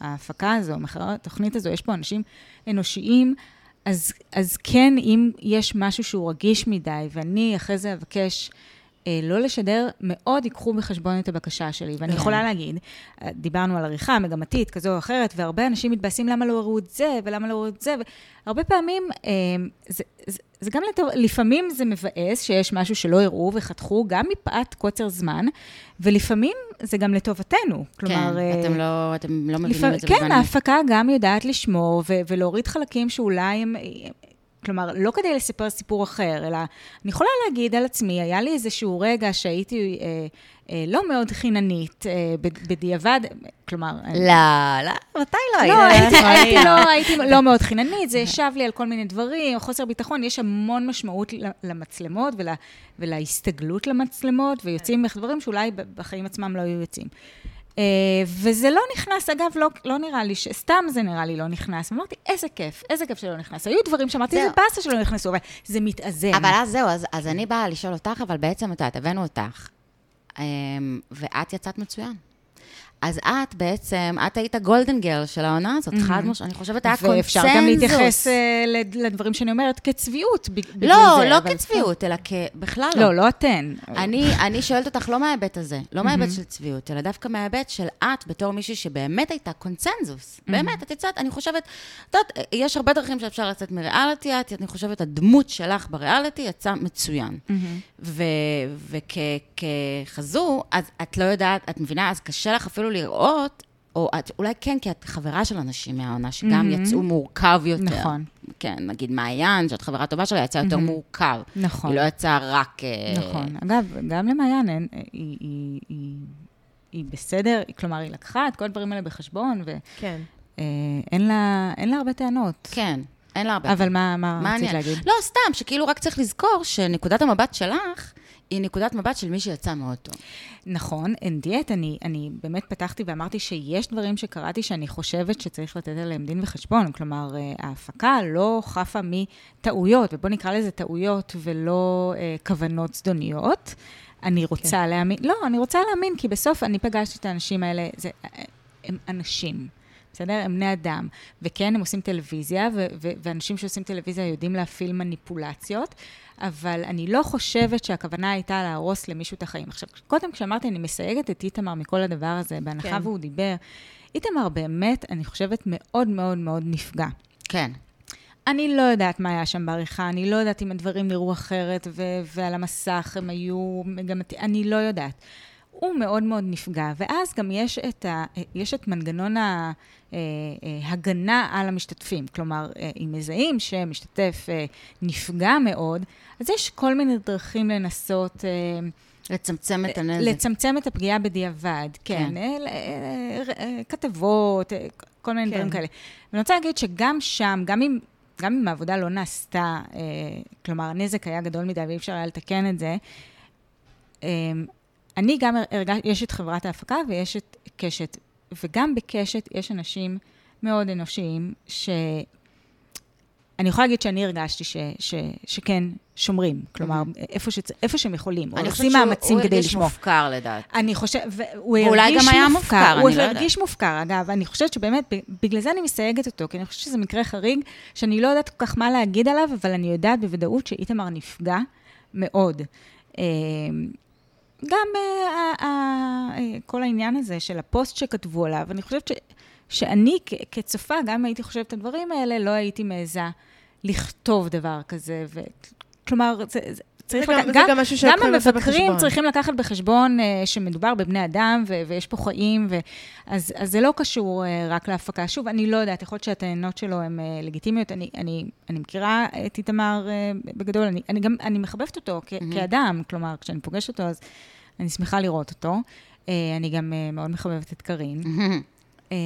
ההפקה הזו, מאחורי התוכנית הזו, יש פה אנשים אנושיים, אז, אז כן, אם יש משהו שהוא רגיש מדי, ואני אחרי זה אבקש אה, לא לשדר, מאוד ייקחו בחשבון את הבקשה שלי. ואני כן. יכולה להגיד, אה, דיברנו על עריכה מגמתית כזו או אחרת, והרבה אנשים מתבאסים למה לא הראו את זה, ולמה לא הראו את זה, והרבה פעמים, אה, זה, זה, זה גם לטוב, לפעמים זה מבאס שיש משהו שלא הראו וחתכו, גם מפאת קוצר זמן, ולפעמים זה גם לטובתנו. כלומר, כן, אה, אתם לא, אתם לא מבינים לפעמים- את זה כן, בזמן אמת. ההפקה גם יודעת לשמור ו- ולהוריד חלקים שאולי הם... כלומר, לא כדי לספר סיפור אחר, אלא אני יכולה להגיד על עצמי, היה לי איזשהו רגע שהייתי אה, אה, לא מאוד חיננית אה, בד- בדיעבד, כלומר... לא, לא, מתי לא היית? לא, הייתי, הייתי, לא, הייתי לא מאוד חיננית, זה ישב לי על כל מיני דברים, חוסר ביטחון, יש המון משמעות למצלמות ול, ולהסתגלות למצלמות, ויוצאים ממך דברים שאולי בחיים עצמם לא היו יוצאים. אה, וזה לא נכנס, אגב, לא, לא נראה לי, ש- סתם זה נראה לי לא נכנס. אמרתי, איזה כיף, איזה כיף שלא נכנס. היו דברים שאמרתי. איזה באסה שלא נכנסו, אבל זה מתאזן. אבל אז זהו, אז, אז אני באה לשאול אותך, אבל בעצם, את יודעת, הבאנו אותך, אמ, ואת יצאת מצוין. אז את בעצם, את היית גולדן גרל של העונה הזאת, חד משמעית, אני חושבת, היה קונצנזוס. ואפשר גם להתייחס לד- לדברים שאני אומרת כצביעות, לא, זה. לא אבל- כצביעות, אלא כ... בכלל לא. לא, לא אתן. אני, אני שואלת אותך לא מההיבט הזה, לא מההיבט של צביעות, אלא דווקא מההיבט של את, בתור מישהי שבאמת הייתה קונצנזוס. באמת, את יצאת, אני חושבת, את יודעת, יש הרבה דרכים שאפשר לצאת מריאליטי, את, אני חושבת, הדמות שלך בריאליטי יצאה מצוין. וככזו, אז את לא יודעת, את מבינה, אז קשה לך אפילו לראות, או את, אולי כן, כי את חברה של אנשים מהעונה, שגם יצאו מורכב יותר. נכון. כן, נגיד מעיין, שאת חברה טובה שלה, יצאה יותר מורכב. נכון. היא לא יצאה רק... אה, נכון. אגב, גם למעיין, אין- היא, היא, היא, היא בסדר, כלומר, היא לקחה את כל הדברים האלה בחשבון, ואין כן. לה, אין לה הרבה טענות. כן, אין לה הרבה. אבל מה, מה רצית מעניין. להגיד? לא, סתם, שכאילו רק צריך לזכור שנקודת המבט שלך היא נקודת מבט של מי שיצא מאוד טוב. נכון, אין דיאט, אני, אני באמת פתחתי ואמרתי שיש דברים שקראתי שאני חושבת שצריך לתת עליהם דין וחשבון. כלומר, אה, ההפקה לא חפה מטעויות, ובואו נקרא לזה טעויות ולא אה, כוונות זדוניות. אני רוצה כן. להאמין, לא, אני רוצה להאמין, כי בסוף אני פגשתי את האנשים האלה, זה, אה, הם אנשים. בסדר? הם בני אדם. וכן, הם עושים טלוויזיה, ו- ו- ואנשים שעושים טלוויזיה יודעים להפעיל מניפולציות, אבל אני לא חושבת שהכוונה הייתה להרוס למישהו את החיים. עכשיו, קודם כשאמרתי, אני מסייגת את איתמר מכל הדבר הזה, בהנחה כן. והוא דיבר, איתמר באמת, אני חושבת, מאוד מאוד מאוד נפגע. כן. אני לא יודעת מה היה שם בעריכה, אני לא יודעת אם הדברים נראו אחרת, ו- ועל המסך הם היו מגמתי, אני לא יודעת. הוא מאוד מאוד נפגע, ואז גם יש את, ה, יש את מנגנון ההגנה על המשתתפים. כלומר, אה, אם מזהים שמשתתף אה, נפגע מאוד, אז יש כל מיני דרכים לנסות... אה, לצמצם את הנזק. לצמצם את הפגיעה בדיעבד, כן. כן. אה, אה, אה, כתבות, אה, כל מיני כן. דברים כאלה. ואני רוצה להגיד שגם שם, גם אם, גם אם העבודה לא נעשתה, אה, כלומר, הנזק היה גדול מדי ואי אפשר היה לתקן את זה, אה, אני גם הרגשתי, יש את חברת ההפקה ויש את קשת, וגם בקשת יש אנשים מאוד אנושיים, ש... אני יכולה להגיד שאני הרגשתי ש, ש, שכן שומרים, כלומר, איפה, שצ... איפה שהם יכולים, או אני עושים חושבת מאמצים שהוא כדי הרגיש לשמור. מופקר לדעת. אני חושבת, והוא הרגיש גם היה מופקר, הוא אני לא הרגיש מופקר, אגב, אני חושבת שבאמת, בגלל זה אני מסייגת אותו, כי אני חושבת שזה מקרה חריג, שאני לא יודעת כל כך מה להגיד עליו, אבל אני יודעת בוודאות שאיתמר נפגע מאוד. גם ה- ה- אה, כל העניין הזה של הפוסט שכתבו עליו, אני חושבת ש, שאני כ- כצופה, גם הייתי חושבת את הדברים האלה, לא הייתי מעיזה לכתוב דבר כזה. ו... כלומר, זה, זה, צריך זה גם- גם גם המבקרים. צריכים לקחת בחשבון uh, שמדובר בבני אדם ו- ויש פה חיים, ו- אז, אז זה לא קשור uh, רק להפקה. שוב, אני לא יודעת, יכול להיות שהטענות שלו הן uh, לגיטימיות. אני, אני, אני מכירה את איתמר uh, בגדול, אני, אני גם, אני מחבבת אותו כ- מהמם. כאדם, כלומר, כשאני פוגשת אותו, אז אני שמחה לראות אותו. Uh, אני גם uh, מאוד מחבבת את קארין. אמ,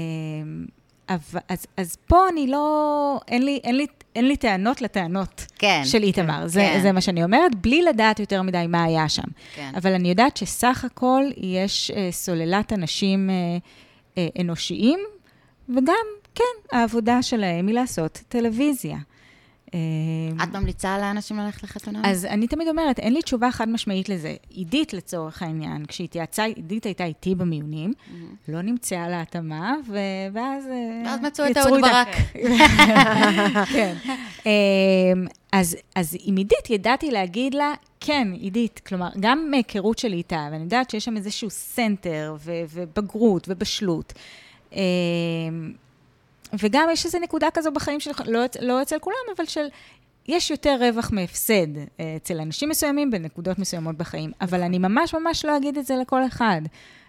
אבל, אז, אז פה אני לא, אין לי, אין לי, אין לי טענות לטענות כן. של איתמר, זה, כן. זה מה שאני אומרת, בלי לדעת יותר מדי מה היה שם. כן. אבל אני יודעת שסך הכל יש אה, סוללת אנשים אה, אה, אנושיים, וגם, כן, העבודה שלהם היא לעשות טלוויזיה. אה, את ממליצה לאנשים ללכת לחתונה? אז אני תמיד אומרת, אין לי תשובה חד משמעית לזה. עידית, לצורך העניין, כשהתייעצה, עידית הייתה איתי במיונים, לא נמצאה לה התאמה, ואז... אה, ואז מצאו את יצרו אהוד איתה- ברק. [LAUGHS] כן. אמ, אז, אז עם עידית ידעתי להגיד לה, כן, עידית, כלומר, גם מהיכרות שלי איתה, ואני יודעת שיש שם איזשהו center, ובגרות, ובשלות. וגם יש איזו נקודה כזו בחיים שלך, לא, לא אצל כולם, אבל של... יש יותר רווח מהפסד אה, אצל אנשים מסוימים בנקודות מסוימות בחיים, אבל אני ממש ממש לא אגיד את זה לכל אחד.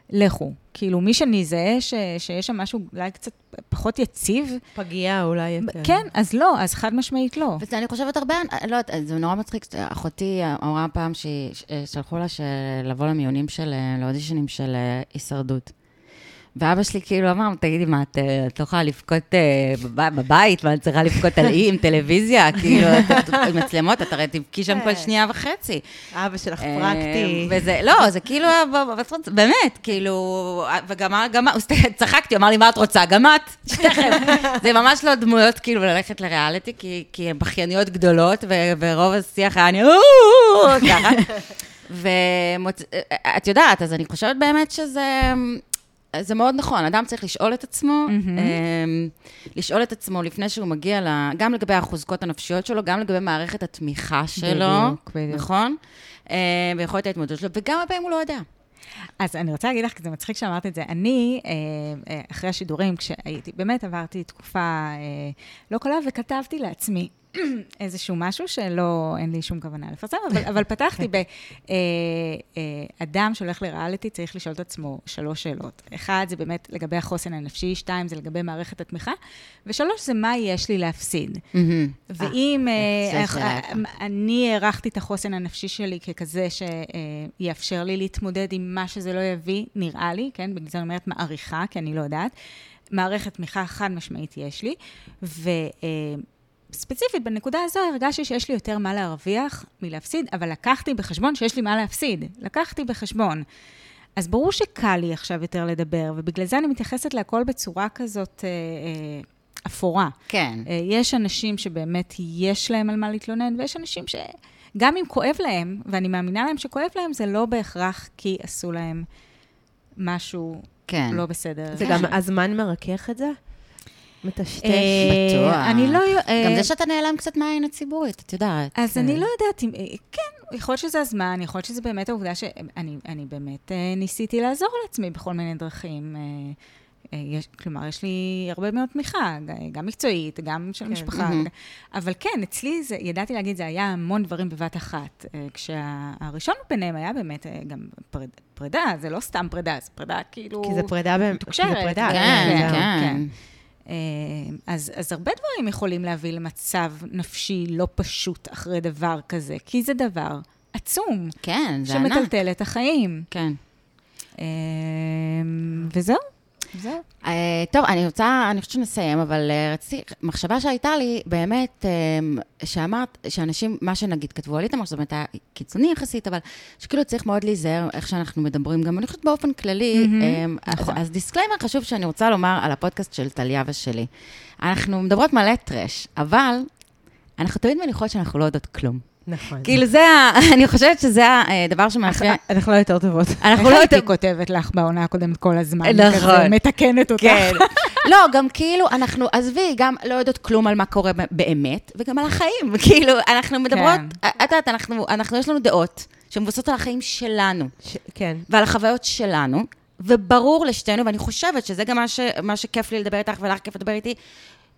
לכו. כאילו, מי שאני אזהה ש- שיש שם משהו אולי קצת פחות יציב, פגיעה אולי יותר. כן, אז לא, אז חד משמעית לא. וזה, אני חושבת הרבה, לא יודעת, זה נורא מצחיק, אחותי אמרה פעם ששלחו לה של- לבוא למיונים של, אה, לאודישנים של אה, הישרדות. ואבא שלי כאילו אמר, תגידי, מה, את, אה, לא יכולה לבכות אה, בב- בבית? מה, את צריכה לבכות על אי עם טלוויזיה? [LAUGHS] כאילו, עם מצלמות, את הרי תבכי שם כל שנייה וחצי. אבא שלך אה, פרקטי. וזה, לא, זה כאילו, באמת, כאילו, וגם גם, [LAUGHS] צחקתי, אמר לי, מה את רוצה? גם את, [LAUGHS] שתיכם. זה ממש לא דמויות כאילו ללכת לריאליטי, כי, הן בכייניות גדולות, ורוב השיח היה אני, ככה. ואת יודעת, אז אני חושבת באמת שזה... זה מאוד נכון, אדם צריך לשאול את עצמו, מהמם. אמ, לשאול את עצמו לפני שהוא מגיע, ל- גם לגבי החוזקות הנפשיות שלו, גם לגבי מערכת התמיכה שלו, בדיוק, בדיוק. נכון? אה, ויכולת ההתמודדות שלו, וגם הרבה הוא לא יודע. אז אני רוצה להגיד לך, כי זה מצחיק שאמרת את זה. אני, אה, אה, אחרי השידורים, כשהייתי, באמת עברתי תקופה אה, לא קלה, וכתבתי לעצמי איזשהו משהו שלא, אין לי שום כוונה לפרסם, אבל, [LAUGHS] אבל פתחתי ב... אה, אה, שהולך לריאליטי צריך לשאול את עצמו שלוש שאלות. אחד, זה באמת לגבי החוסן הנפשי, שתיים, זה לגבי מערכת התמיכה, ושלוש, זה מה יש לי להפסיד. ואם זה אה. אני הערכתי את החוסן הנפשי שלי ככזה שיאפשר לי להתמודד עם מה שזה לא יביא, נראה לי, כן? בגלל זה אני אומרת מעריכה, כי אני לא יודעת. מערכת תמיכה חד משמעית יש לי, וספציפית בנקודה הזו הרגשתי שיש לי יותר מה להרוויח מלהפסיד, אבל לקחתי בחשבון שיש לי מה להפסיד. לקחתי בחשבון. אז ברור שקל לי עכשיו יותר לדבר, ובגלל זה אני מתייחסת להכל בצורה כזאת אה, אה, אפורה. כן. אה, יש אנשים שבאמת יש להם על מה להתלונן, ויש אנשים שגם אם כואב להם, ואני מאמינה להם שכואב להם, זה לא בהכרח כי עשו להם משהו כן. לא בסדר. זה גם [LAUGHS] הזמן מרכך את זה? מטשטש. אה, בטוח. אני לא... אה, גם זה שאתה נעלם קצת מהעין הציבורית, את יודעת. אז אה, אני לא יודעת אם... כן, יכול להיות שזה הזמן, יכול להיות שזה באמת העובדה שאני אני באמת ניסיתי לעזור לעצמי בכל מיני דרכים. יש, כלומר, יש לי הרבה מאוד תמיכה, גם מקצועית, גם של כן. המשפחה. מהמם. אבל כן, אצלי זה, ידעתי להגיד, זה היה המון דברים בבת אחת. כשהראשון ביניהם היה באמת גם פריד, פרידה, זה לא סתם פרידה, זה פרידה כאילו... כי זה פרידה באמת. מתוקשרת. כי זה פרידה. כן, כן, כן. כן. אה, אז, אז הרבה דברים יכולים להביא למצב נפשי לא פשוט אחרי דבר כזה, כי זה דבר עצום, כן, זה ענק. שמטלטל את החיים. כן. אה, וזהו, זהו. אה, טוב, אני רוצה, אני חושבת שנסיים, אבל אה, רציתי, מחשבה שהייתה לי, באמת, אה, שאמרת, שאנשים, מה שנגיד כתבו על איתמר, זאת אומרת, היה קיצוני יחסית, אבל שכאילו צריך מאוד להיזהר איך שאנחנו מדברים, גם אני חושבת באופן כללי. מהמם, אמ, נכון. אז, אז disclaimer חשוב שאני רוצה לומר על הפודקאסט של טליה ושלי. אנחנו מדברות מלא trash, אבל אנחנו תמיד מניחות שאנחנו לא יודעות כלום. נכון. כאילו זה, [LAUGHS] אני חושבת שזה הדבר שמאפיין. אנחנו לא יותר טובות. אנחנו איך לא [LAUGHS] הייתי יודעות... כותבת לך בעונה הקודמת כל הזמן? נכון. מתקנת אותך. כן. [LAUGHS] לא, גם כאילו, אנחנו, עזבי, גם לא יודעות כלום על מה קורה באמת, וגם על החיים. כאילו, אנחנו מדברות, כן. את יודעת, אנחנו, יש לנו דעות שמבוססות על החיים שלנו, כן. ועל החוויות שלנו, וברור לשתינו, ואני חושבת שזה גם מה שכיף לי לדבר איתך, ולך כיף לדבר איתי,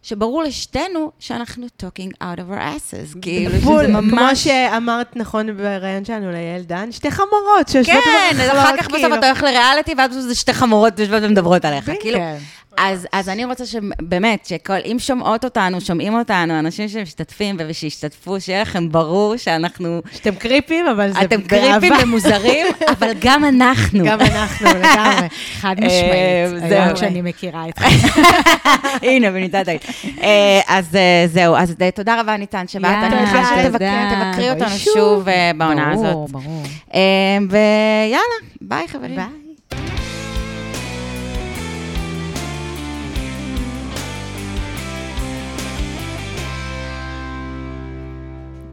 שברור לשתינו שאנחנו talking out of our asses, כאילו, שזה כמו ממש... שאמרת נכון בראיון שלנו ליעל דן, שתי חמורות שיושבות כן, אז אחר כך בסוף כאילו. אתה הולך לריאליטי, ואז זה שתי חמורות יושבות ומדברות עליך, כאילו, כן. אז, אז אני רוצה שבאמת, שכל, אם שומעות אותנו, שומעים אותנו, אנשים שמשתתפים ושישתתפו, שיהיה לכם ברור שאנחנו... שאתם קריפים, אבל זה אתם קריפים ומוזרים, [LAUGHS] אבל גם אנחנו. גם אנחנו, לגמרי. [LAUGHS] חד אה, משמעית. זהו. היום שאני מכירה אתכם. [LAUGHS] הנה, בניתת היית. אה, אז אה, זהו, אז אה, תודה רבה, ניתן, שבאת. אני תודה. שתבקרי תבקרי אותנו שוב. אה, בעונה ברור, הזאת. ברור. אה, ויאללה, ביי חברים. ביי.